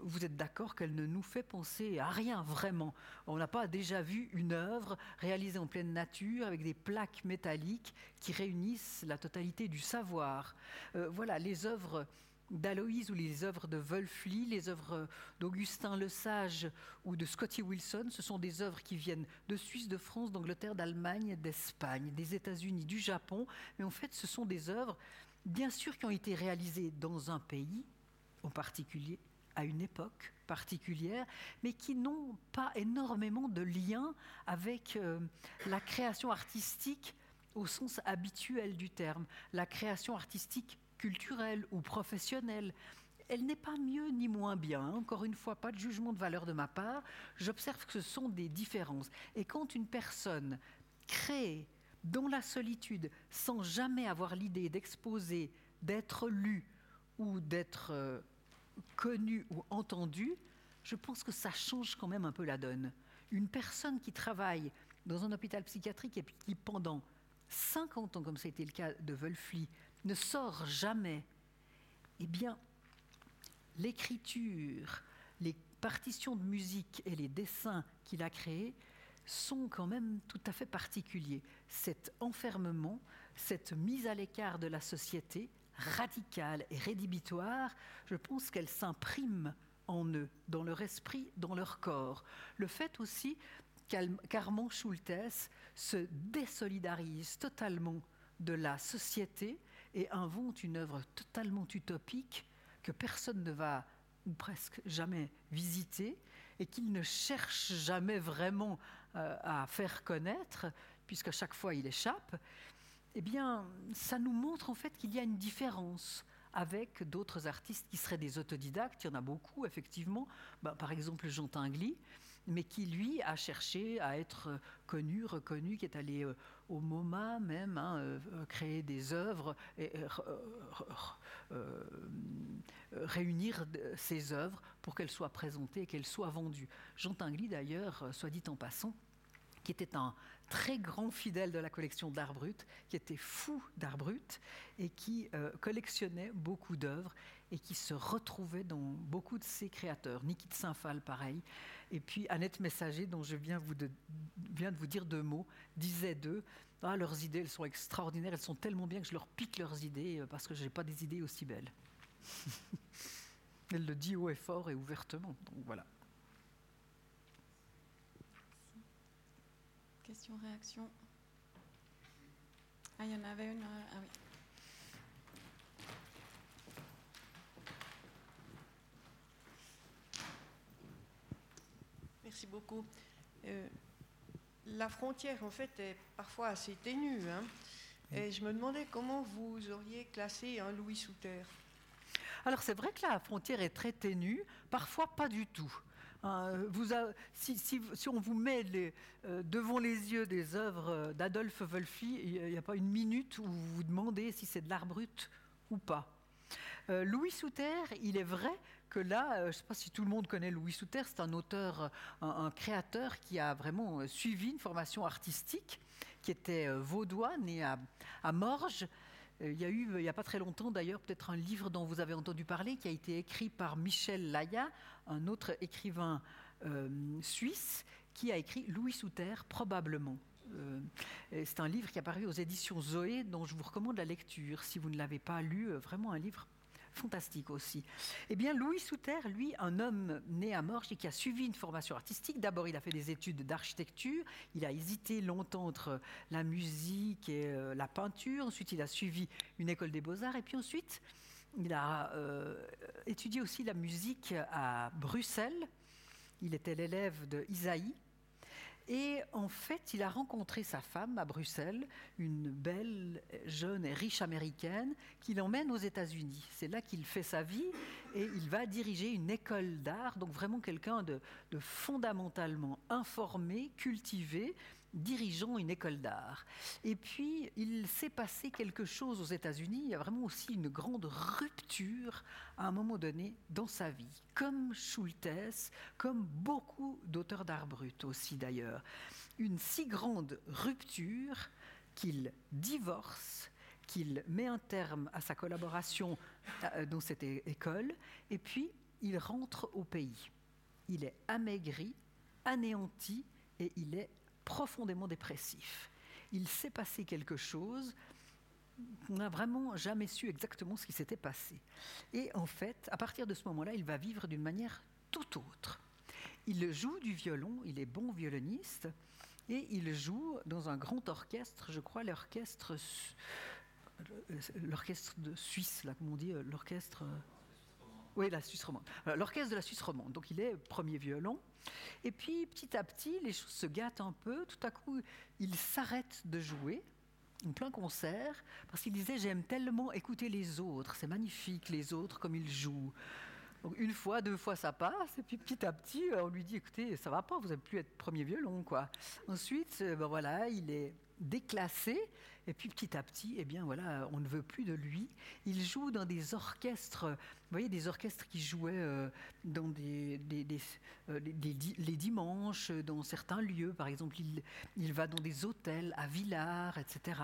vous êtes d'accord qu'elle ne nous fait penser à rien vraiment. On n'a pas déjà vu une œuvre réalisée en pleine nature avec des plaques métalliques qui réunissent la totalité du savoir. Euh, voilà, les œuvres d'Aloïse ou les œuvres de Wölfli, les œuvres d'Augustin Le Sage ou de Scotty Wilson, ce sont des œuvres qui viennent de Suisse, de France, d'Angleterre, d'Allemagne, d'Espagne, des États-Unis, du Japon. Mais en fait, ce sont des œuvres, bien sûr, qui ont été réalisées dans un pays en particulier, à une époque particulière, mais qui n'ont pas énormément de lien avec euh, la création artistique au sens habituel du terme, la création artistique culturelle ou professionnelle. Elle n'est pas mieux ni moins bien. Encore une fois, pas de jugement de valeur de ma part. J'observe que ce sont des différences. Et quand une personne crée dans la solitude, sans jamais avoir l'idée d'exposer, d'être lu ou d'être euh, connu ou entendu, je pense que ça change quand même un peu la donne. Une personne qui travaille dans un hôpital psychiatrique et qui pendant 50 ans, comme ça a été le cas de Wolfli, ne sort jamais, eh bien, l'écriture, les partitions de musique et les dessins qu'il a créés sont quand même tout à fait particuliers. Cet enfermement, cette mise à l'écart de la société, radicale et rédhibitoire, je pense qu'elle s'imprime en eux, dans leur esprit, dans leur corps. Le fait aussi qu'Armand Schultes se désolidarise totalement de la société et invente une œuvre totalement utopique que personne ne va ou presque jamais visiter et qu'il ne cherche jamais vraiment euh, à faire connaître, puisqu'à chaque fois il échappe, eh bien, ça nous montre en fait qu'il y a une différence avec d'autres artistes qui seraient des autodidactes. Il y en a beaucoup, effectivement. Ben, par exemple, Jean Tinguely, mais qui, lui, a cherché à être connu, reconnu, qui est allé euh, au MoMA même, hein, euh, euh, créer des œuvres, et, réunir ces œuvres pour qu'elles soient présentées et qu'elles soient vendues. Jean Tinguely, d'ailleurs, soit dit en passant, qui était un très grand fidèle de la collection d'art brut, qui était fou d'art brut et qui collectionnait beaucoup d'œuvres et qui se retrouvait dans beaucoup de ses créateurs. Niki de Saint-Phal, pareil. Et puis Annette Messager, dont je viens, de, de vous dire deux mots, disait d'eux ah, leurs idées, elles sont extraordinaires, elles sont tellement bien que je leur pique leurs idées euh, parce que je n'ai pas des idées aussi belles. Elle le dit haut et fort et ouvertement. Donc voilà. Question, réaction? Ah, il y en avait une. Euh, ah oui. Merci beaucoup. Euh, la frontière, en fait, est parfois assez ténue. Hein. et je me demandais comment vous auriez classé un Louis Souter. Alors c'est vrai que la frontière est très ténue, parfois pas du tout. Hein, vous si, on vous met les, euh, devant les yeux des œuvres d'Adolphe Wolfi, il n'y a pas une minute où vous vous demandez si c'est de l'art brut ou pas. Louis Souter, il est vrai que là, je ne sais pas si tout le monde connaît Louis Souter, c'est un auteur, un, créateur qui a vraiment suivi une formation artistique, qui était vaudois, né à, Morges, euh, il y a eu, il n'y a pas très longtemps d'ailleurs, peut-être un livre dont vous avez entendu parler, qui a été écrit par Michel Laya, un autre écrivain euh, suisse, qui a écrit Louis Souter, probablement. Euh, c'est un livre qui a paru aux éditions Zoé, dont je vous recommande la lecture, si vous ne l'avez pas lu, vraiment un livre fantastique aussi. Eh bien, Louis Souter, lui, un homme né à Morges et qui a suivi une formation artistique. D'abord, il a fait des études d'architecture. Il a hésité longtemps entre la musique et euh, la peinture. Ensuite, il a suivi une école des beaux-arts. Et puis ensuite, il a euh, étudié aussi la musique à Bruxelles. Il était l'élève de Isaïe, et en fait, il a rencontré sa femme à Bruxelles, une belle, jeune et riche américaine, qui l'emmène aux États-Unis. C'est là qu'il fait sa vie et il va diriger une école d'art, donc vraiment quelqu'un de, de fondamentalement informé, cultivé, dirigeant une école d'art. Et puis, il s'est passé quelque chose aux États-Unis. Il y a vraiment aussi une grande rupture à un moment donné dans sa vie, comme Schultes, comme beaucoup d'auteurs d'art brut aussi d'ailleurs. Une si grande rupture qu'il divorce, qu'il met un terme à sa collaboration euh, dans cette école, et puis il rentre au pays. Il est amaigri, anéanti, et il est profondément dépressif. Il s'est passé quelque chose, on n'a vraiment jamais su exactement ce qui s'était passé. Et en fait, à partir de ce moment-là, il va vivre d'une manière tout autre. Il joue du violon, il est bon violoniste, et il joue dans un grand orchestre, je crois l'orchestre l'orchestre de Suisse, là, comme on dit, l'orchestre... Oui, la Suisse romande. L'orchestre de la Suisse romande. Donc il est premier violon. Et puis petit à petit, les choses se gâtent un peu. Tout à coup, il s'arrête de jouer en plein concert parce qu'il disait j'aime tellement écouter les autres. C'est magnifique les autres comme ils jouent. Une fois, deux fois ça passe, et puis petit à petit on lui dit écoutez ça va pas, vous n'avez plus être premier violon quoi. Ensuite ben voilà il est déclassé et puis petit à petit, eh bien voilà, on ne veut plus de lui. Il joue dans des orchestres, vous voyez, des orchestres qui jouaient euh, dans des, euh, les dimanches, dans certains lieux. Par exemple, il, va dans des hôtels à Villars, etc.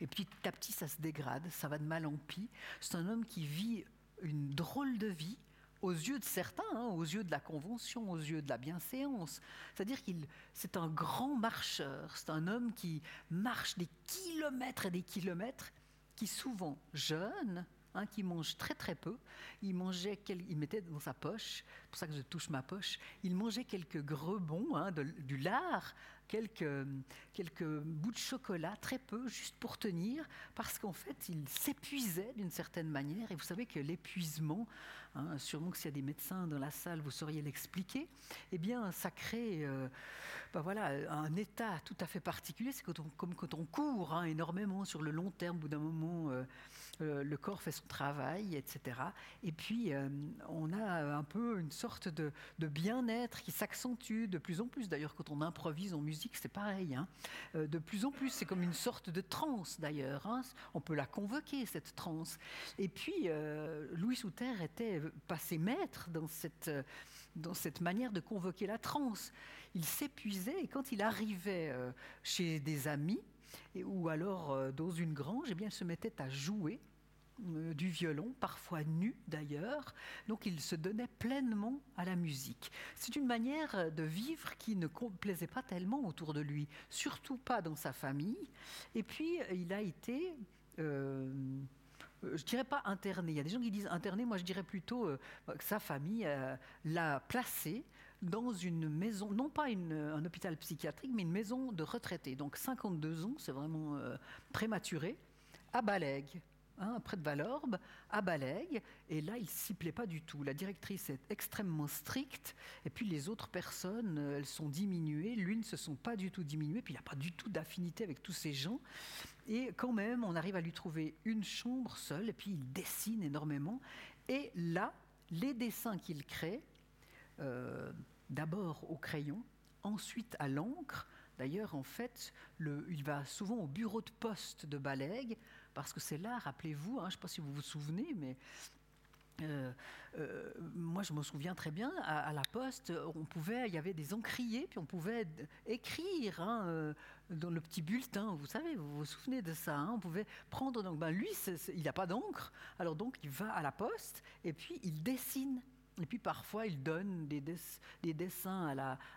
Et petit à petit, ça se dégrade, ça va de mal en pis. C'est un homme qui vit une drôle de vie aux yeux de certains, hein, aux yeux de la convention, aux yeux de la bienséance. C'est-à-dire qu'il c'est un grand marcheur, c'est un homme qui marche des kilomètres et des kilomètres, qui souvent jeune, hein, qui mange très très peu. Il mangeait, il mettait dans sa poche, c'est pour ça que je touche ma poche, il mangeait quelques grebons, hein, du lard quelques, quelques bouts de chocolat, très peu, juste pour tenir, parce qu'en fait, il s'épuisait d'une certaine manière. Et vous savez que l'épuisement, hein, sûrement que s'il y a des médecins dans la salle, vous sauriez l'expliquer, eh bien, ça crée euh, ben voilà, un état tout à fait particulier. C'est comme quand on court hein, énormément sur le long terme, au bout d'un moment, euh, euh, le corps fait son travail, etc. Et puis, on a un peu une sorte de, bien-être qui s'accentue de plus en plus. D'ailleurs, quand on improvise en musique, c'est pareil. Hein. Euh, de plus en plus, c'est comme une sorte de transe d'ailleurs. Hein. On peut la convoquer, cette transe. Et puis, euh, Louis Souter était passé maître dans cette, dans cette manière de convoquer la transe. Il s'épuisait et quand il arrivait euh, chez des amis, ou alors dans une grange, eh bien, il se mettait à jouer euh, du violon, parfois nu d'ailleurs. Donc il se donnait pleinement à la musique. C'est une manière de vivre qui ne plaisait pas tellement autour de lui, surtout pas dans sa famille. Et puis il a été... Euh, je dirais pas interné. Il y a des gens qui disent interné. Moi, je dirais plutôt euh, que sa famille l'a placé dans une maison, non pas un hôpital psychiatrique, mais une maison de retraités. Donc 52 ans, c'est vraiment prématuré, à Balègue, hein, près de Valorbe, à Balègue, et là, il s'y plaît pas du tout. La directrice est extrêmement stricte, et puis les autres personnes, euh, elles sont diminuées, lui ne se sont pas du tout diminuées, puis il n'a pas du tout d'affinité avec tous ces gens, et quand même, on arrive à lui trouver une chambre seule, et puis il dessine énormément, et là, les dessins qu'il crée, euh, d'abord au crayon, ensuite à l'encre, D'ailleurs, en fait, il va souvent au bureau de poste de Balègue parce que c'est là, rappelez-vous, hein, je ne sais pas si vous vous souvenez, mais euh, euh, moi, je me souviens très bien, à, la poste, on pouvait, il y avait des encriers, puis on pouvait écrire hein, dans le petit bulletin. Vous savez, vous vous souvenez de ça hein, On pouvait prendre. Donc, ben, lui, il n'a pas d'encre, alors donc il va à la poste et puis il dessine. Et puis parfois, il donne des, des dessins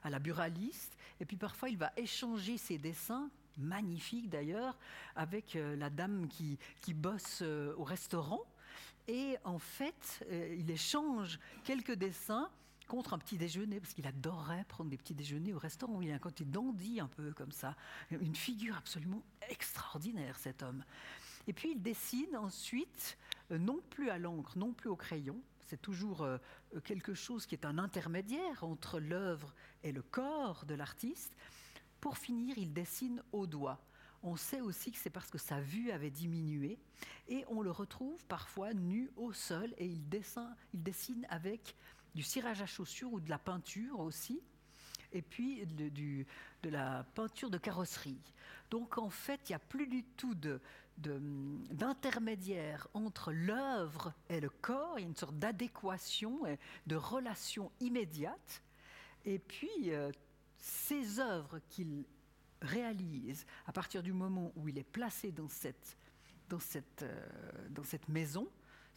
à la, buraliste. Et puis parfois, il va échanger ses dessins magnifiques d'ailleurs, avec la dame qui, qui bosse au restaurant. Et en fait, euh, il échange quelques dessins contre un petit déjeuner, parce qu'il adorait prendre des petits déjeuners au restaurant. Il a un côté dandy un peu comme ça. Une figure absolument extraordinaire, cet homme. Et puis il dessine ensuite, euh, non plus à l'encre, non plus au crayon, c'est toujours euh, quelque chose qui est un intermédiaire entre l'œuvre et le corps de l'artiste. Pour finir, il dessine au doigt. On sait aussi que c'est parce que sa vue avait diminué et on le retrouve parfois nu au sol et il dessine, il dessine avec du cirage à chaussures ou de la peinture aussi et puis de, la peinture de carrosserie. Donc en fait, il n'y a plus du tout d'intermédiaire entre l'œuvre et le corps, il y a une sorte d'adéquation, de relation immédiate. Et puis, euh, ces œuvres qu'il réalise à partir du moment où il est placé dans cette, dans cette, euh, dans cette maison,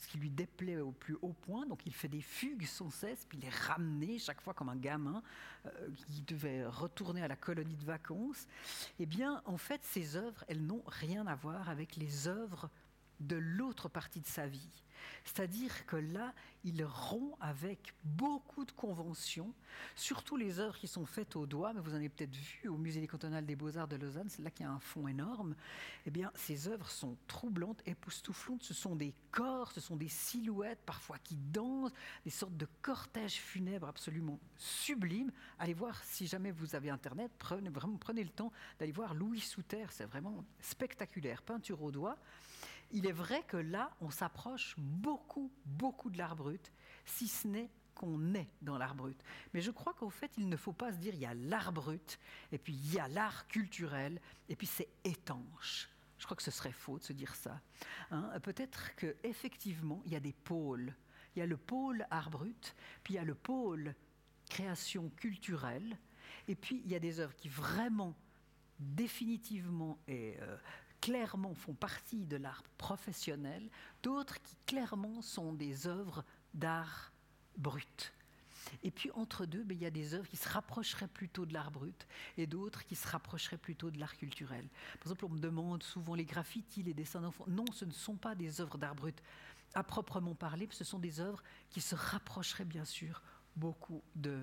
ce qui lui déplaît au plus haut point. Donc il fait des fugues sans cesse, puis il est ramené chaque fois comme un gamin euh, qui devait retourner à la colonie de vacances. Eh bien, en fait, ces œuvres, elles n'ont rien à voir avec les œuvres de l'autre partie de sa vie. C'est-à-dire que là, il rompt avec beaucoup de conventions, surtout les œuvres qui sont faites au doigt, mais vous en avez peut-être vu au Musée des cantonales des beaux-arts de Lausanne, c'est là qu'il y a un fond énorme. Eh bien, ces œuvres sont troublantes, époustouflantes, ce sont des corps, ce sont des silhouettes, parfois qui dansent, des sortes de cortèges funèbres absolument sublimes. Allez voir, si jamais vous avez Internet, prenez, vraiment, prenez le temps d'aller voir Louis Souter, c'est vraiment spectaculaire, peinture au doigt. Il est vrai que là, on s'approche beaucoup, beaucoup de l'art brut, si ce n'est qu'on est dans l'art brut. Mais je crois qu'au fait, il ne faut pas se dire il y a l'art brut, et puis il y a l'art culturel, et puis c'est étanche. Je crois que ce serait faux de se dire ça. Hein. Peut-être qu'effectivement, il y a des pôles. Il y a le pôle art brut, puis il y a le pôle création culturelle, et puis il y a des œuvres qui vraiment, définitivement et euh, clairement font partie de l'art professionnel, d'autres qui clairement sont des œuvres d'art brut. Et puis entre deux, ben, il y a des œuvres qui se rapprocheraient plutôt de l'art brut et d'autres qui se rapprocheraient plutôt de l'art culturel. Par exemple, on me demande souvent les graffitis, les dessins d'enfants. Non, ce ne sont pas des œuvres d'art brut à proprement parler, ce sont des œuvres qui se rapprocheraient bien sûr beaucoup de,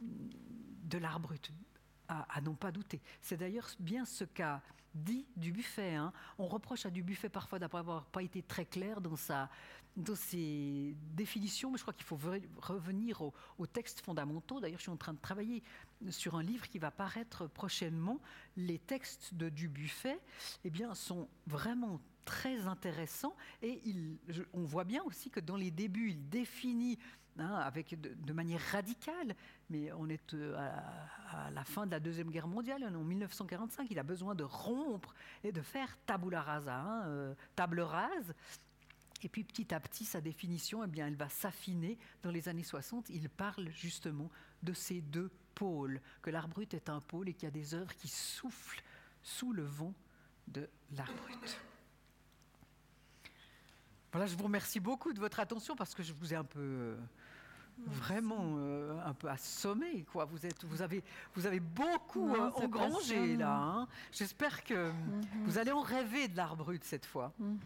de l'art brut, à, non pas douter. C'est d'ailleurs bien ce qu'a dit Dubuffet. Hein. On reproche à Dubuffet parfois d'avoir pas été très clair dans, sa, dans ses définitions, mais je crois qu'il faut revenir aux, textes fondamentaux. D'ailleurs, je suis en train de travailler sur un livre qui va paraître prochainement. Les textes de Dubuffet eh bien, sont vraiment très intéressants et on voit bien aussi que dans les débuts, il définit Hein, avec de, manière radicale, mais on est euh, à, la fin de la Deuxième Guerre mondiale, en 1945, il a besoin de rompre et de faire tabula rasa, hein, euh, table rase. Et puis petit à petit, sa définition, eh bien, elle va s'affiner. Dans les années 60, il parle justement de ces deux pôles, que l'art brut est un pôle et qu'il y a des œuvres qui soufflent sous le vent de l'art brut. Voilà, je vous remercie beaucoup de votre attention parce que je vous ai un peu euh, vraiment euh, un peu assommé quoi. Vous êtes vous avez vous avez beaucoup euh, engrangé là hein. j'espère que mhm. vous allez en rêver de l'art brut cette fois. Mhm.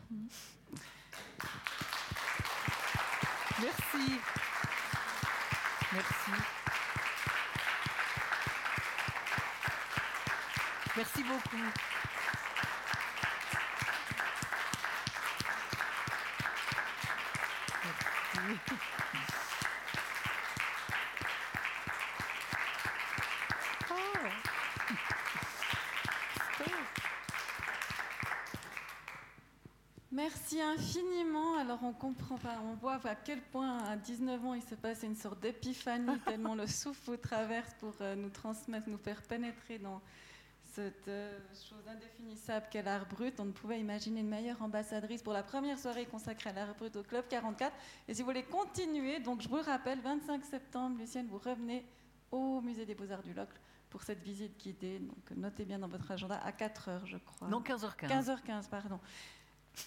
merci. Merci. Merci beaucoup Merci infiniment. Alors on comprend, on voit à quel point à 19 ans il se passe une sorte d'épiphanie tellement le souffle vous traverse pour euh, nous transmettre, nous faire pénétrer dans cette euh, chose indéfinissable qu'est l'art brut. On ne pouvait imaginer une meilleure ambassadrice pour la première soirée consacrée à l'art brut au Club 44. Et si vous voulez continuer, donc je vous rappelle, 25 septembre, Lucienne, vous revenez au Musée des Beaux-Arts du Locle pour cette visite guidée. Donc notez bien dans votre agenda à 4 heures, je crois. Non, 15h15. 15h15, pardon.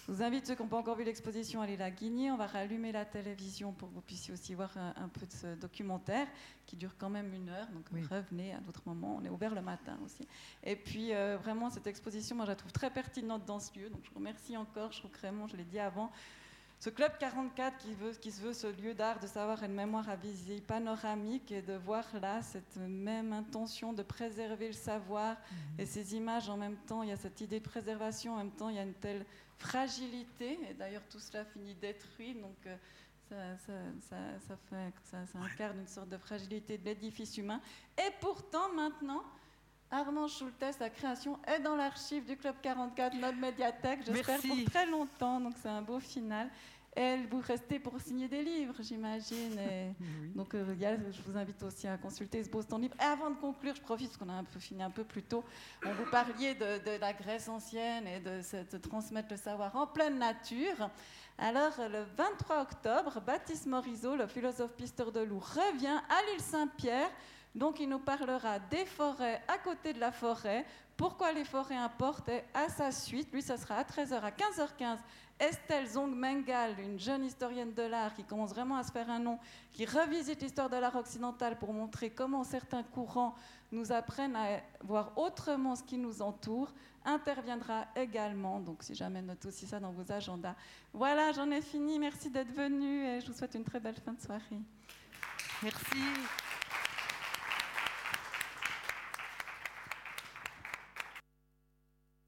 Je vous invite ceux qui n'ont pas encore vu l'exposition à aller la guigner. On va rallumer la télévision pour que vous puissiez aussi voir un, peu de ce documentaire qui dure quand même une heure. Donc revenez à d'autres moments. On est ouvert le matin aussi. Et puis euh, vraiment cette exposition, moi je la trouve très pertinente dans ce lieu. Donc je vous remercie encore. Je trouve vraiment, je l'ai dit avant, ce club 44 qui, veut, qui se veut ce lieu d'art, de savoir et de mémoire à visée panoramique et de voir là cette même intention de préserver le savoir mhm. et ces images en même temps, il y a cette idée de préservation, en même temps il y a une telle fragilité et d'ailleurs tout cela finit détruit donc euh, ça, ça, ça, fait, ça, incarne une sorte de fragilité de l'édifice humain. Et pourtant maintenant Armand Schultes, sa création est dans l'archive du Club 44, notre médiathèque, j'espère pour très longtemps, donc c'est un beau final. Et vous restez pour signer des livres, j'imagine. Donc, euh, je vous invite aussi à consulter ce beau stand livre. Et avant de conclure, je profite, parce qu'on a un peu fini un peu plus tôt, on vous parliez de, la Grèce ancienne et de, de, transmettre le savoir en pleine nature. Alors, le 23 octobre, Baptiste Morisot, le philosophe pisteur de loup, revient à l'île Saint-Pierre donc il nous parlera des forêts à côté de la forêt, pourquoi les forêts importent et à sa suite, lui ça sera à 13h à 15h15, Estelle Zong-Mengal, une jeune historienne de l'art qui commence vraiment à se faire un nom, qui revisite l'histoire de l'art occidental pour montrer comment certains courants nous apprennent à voir autrement ce qui nous entoure, interviendra également. Donc si jamais note aussi ça dans vos agendas. Voilà, j'en ai fini. Merci d'être venu et je vous souhaite une très belle fin de soirée. Merci.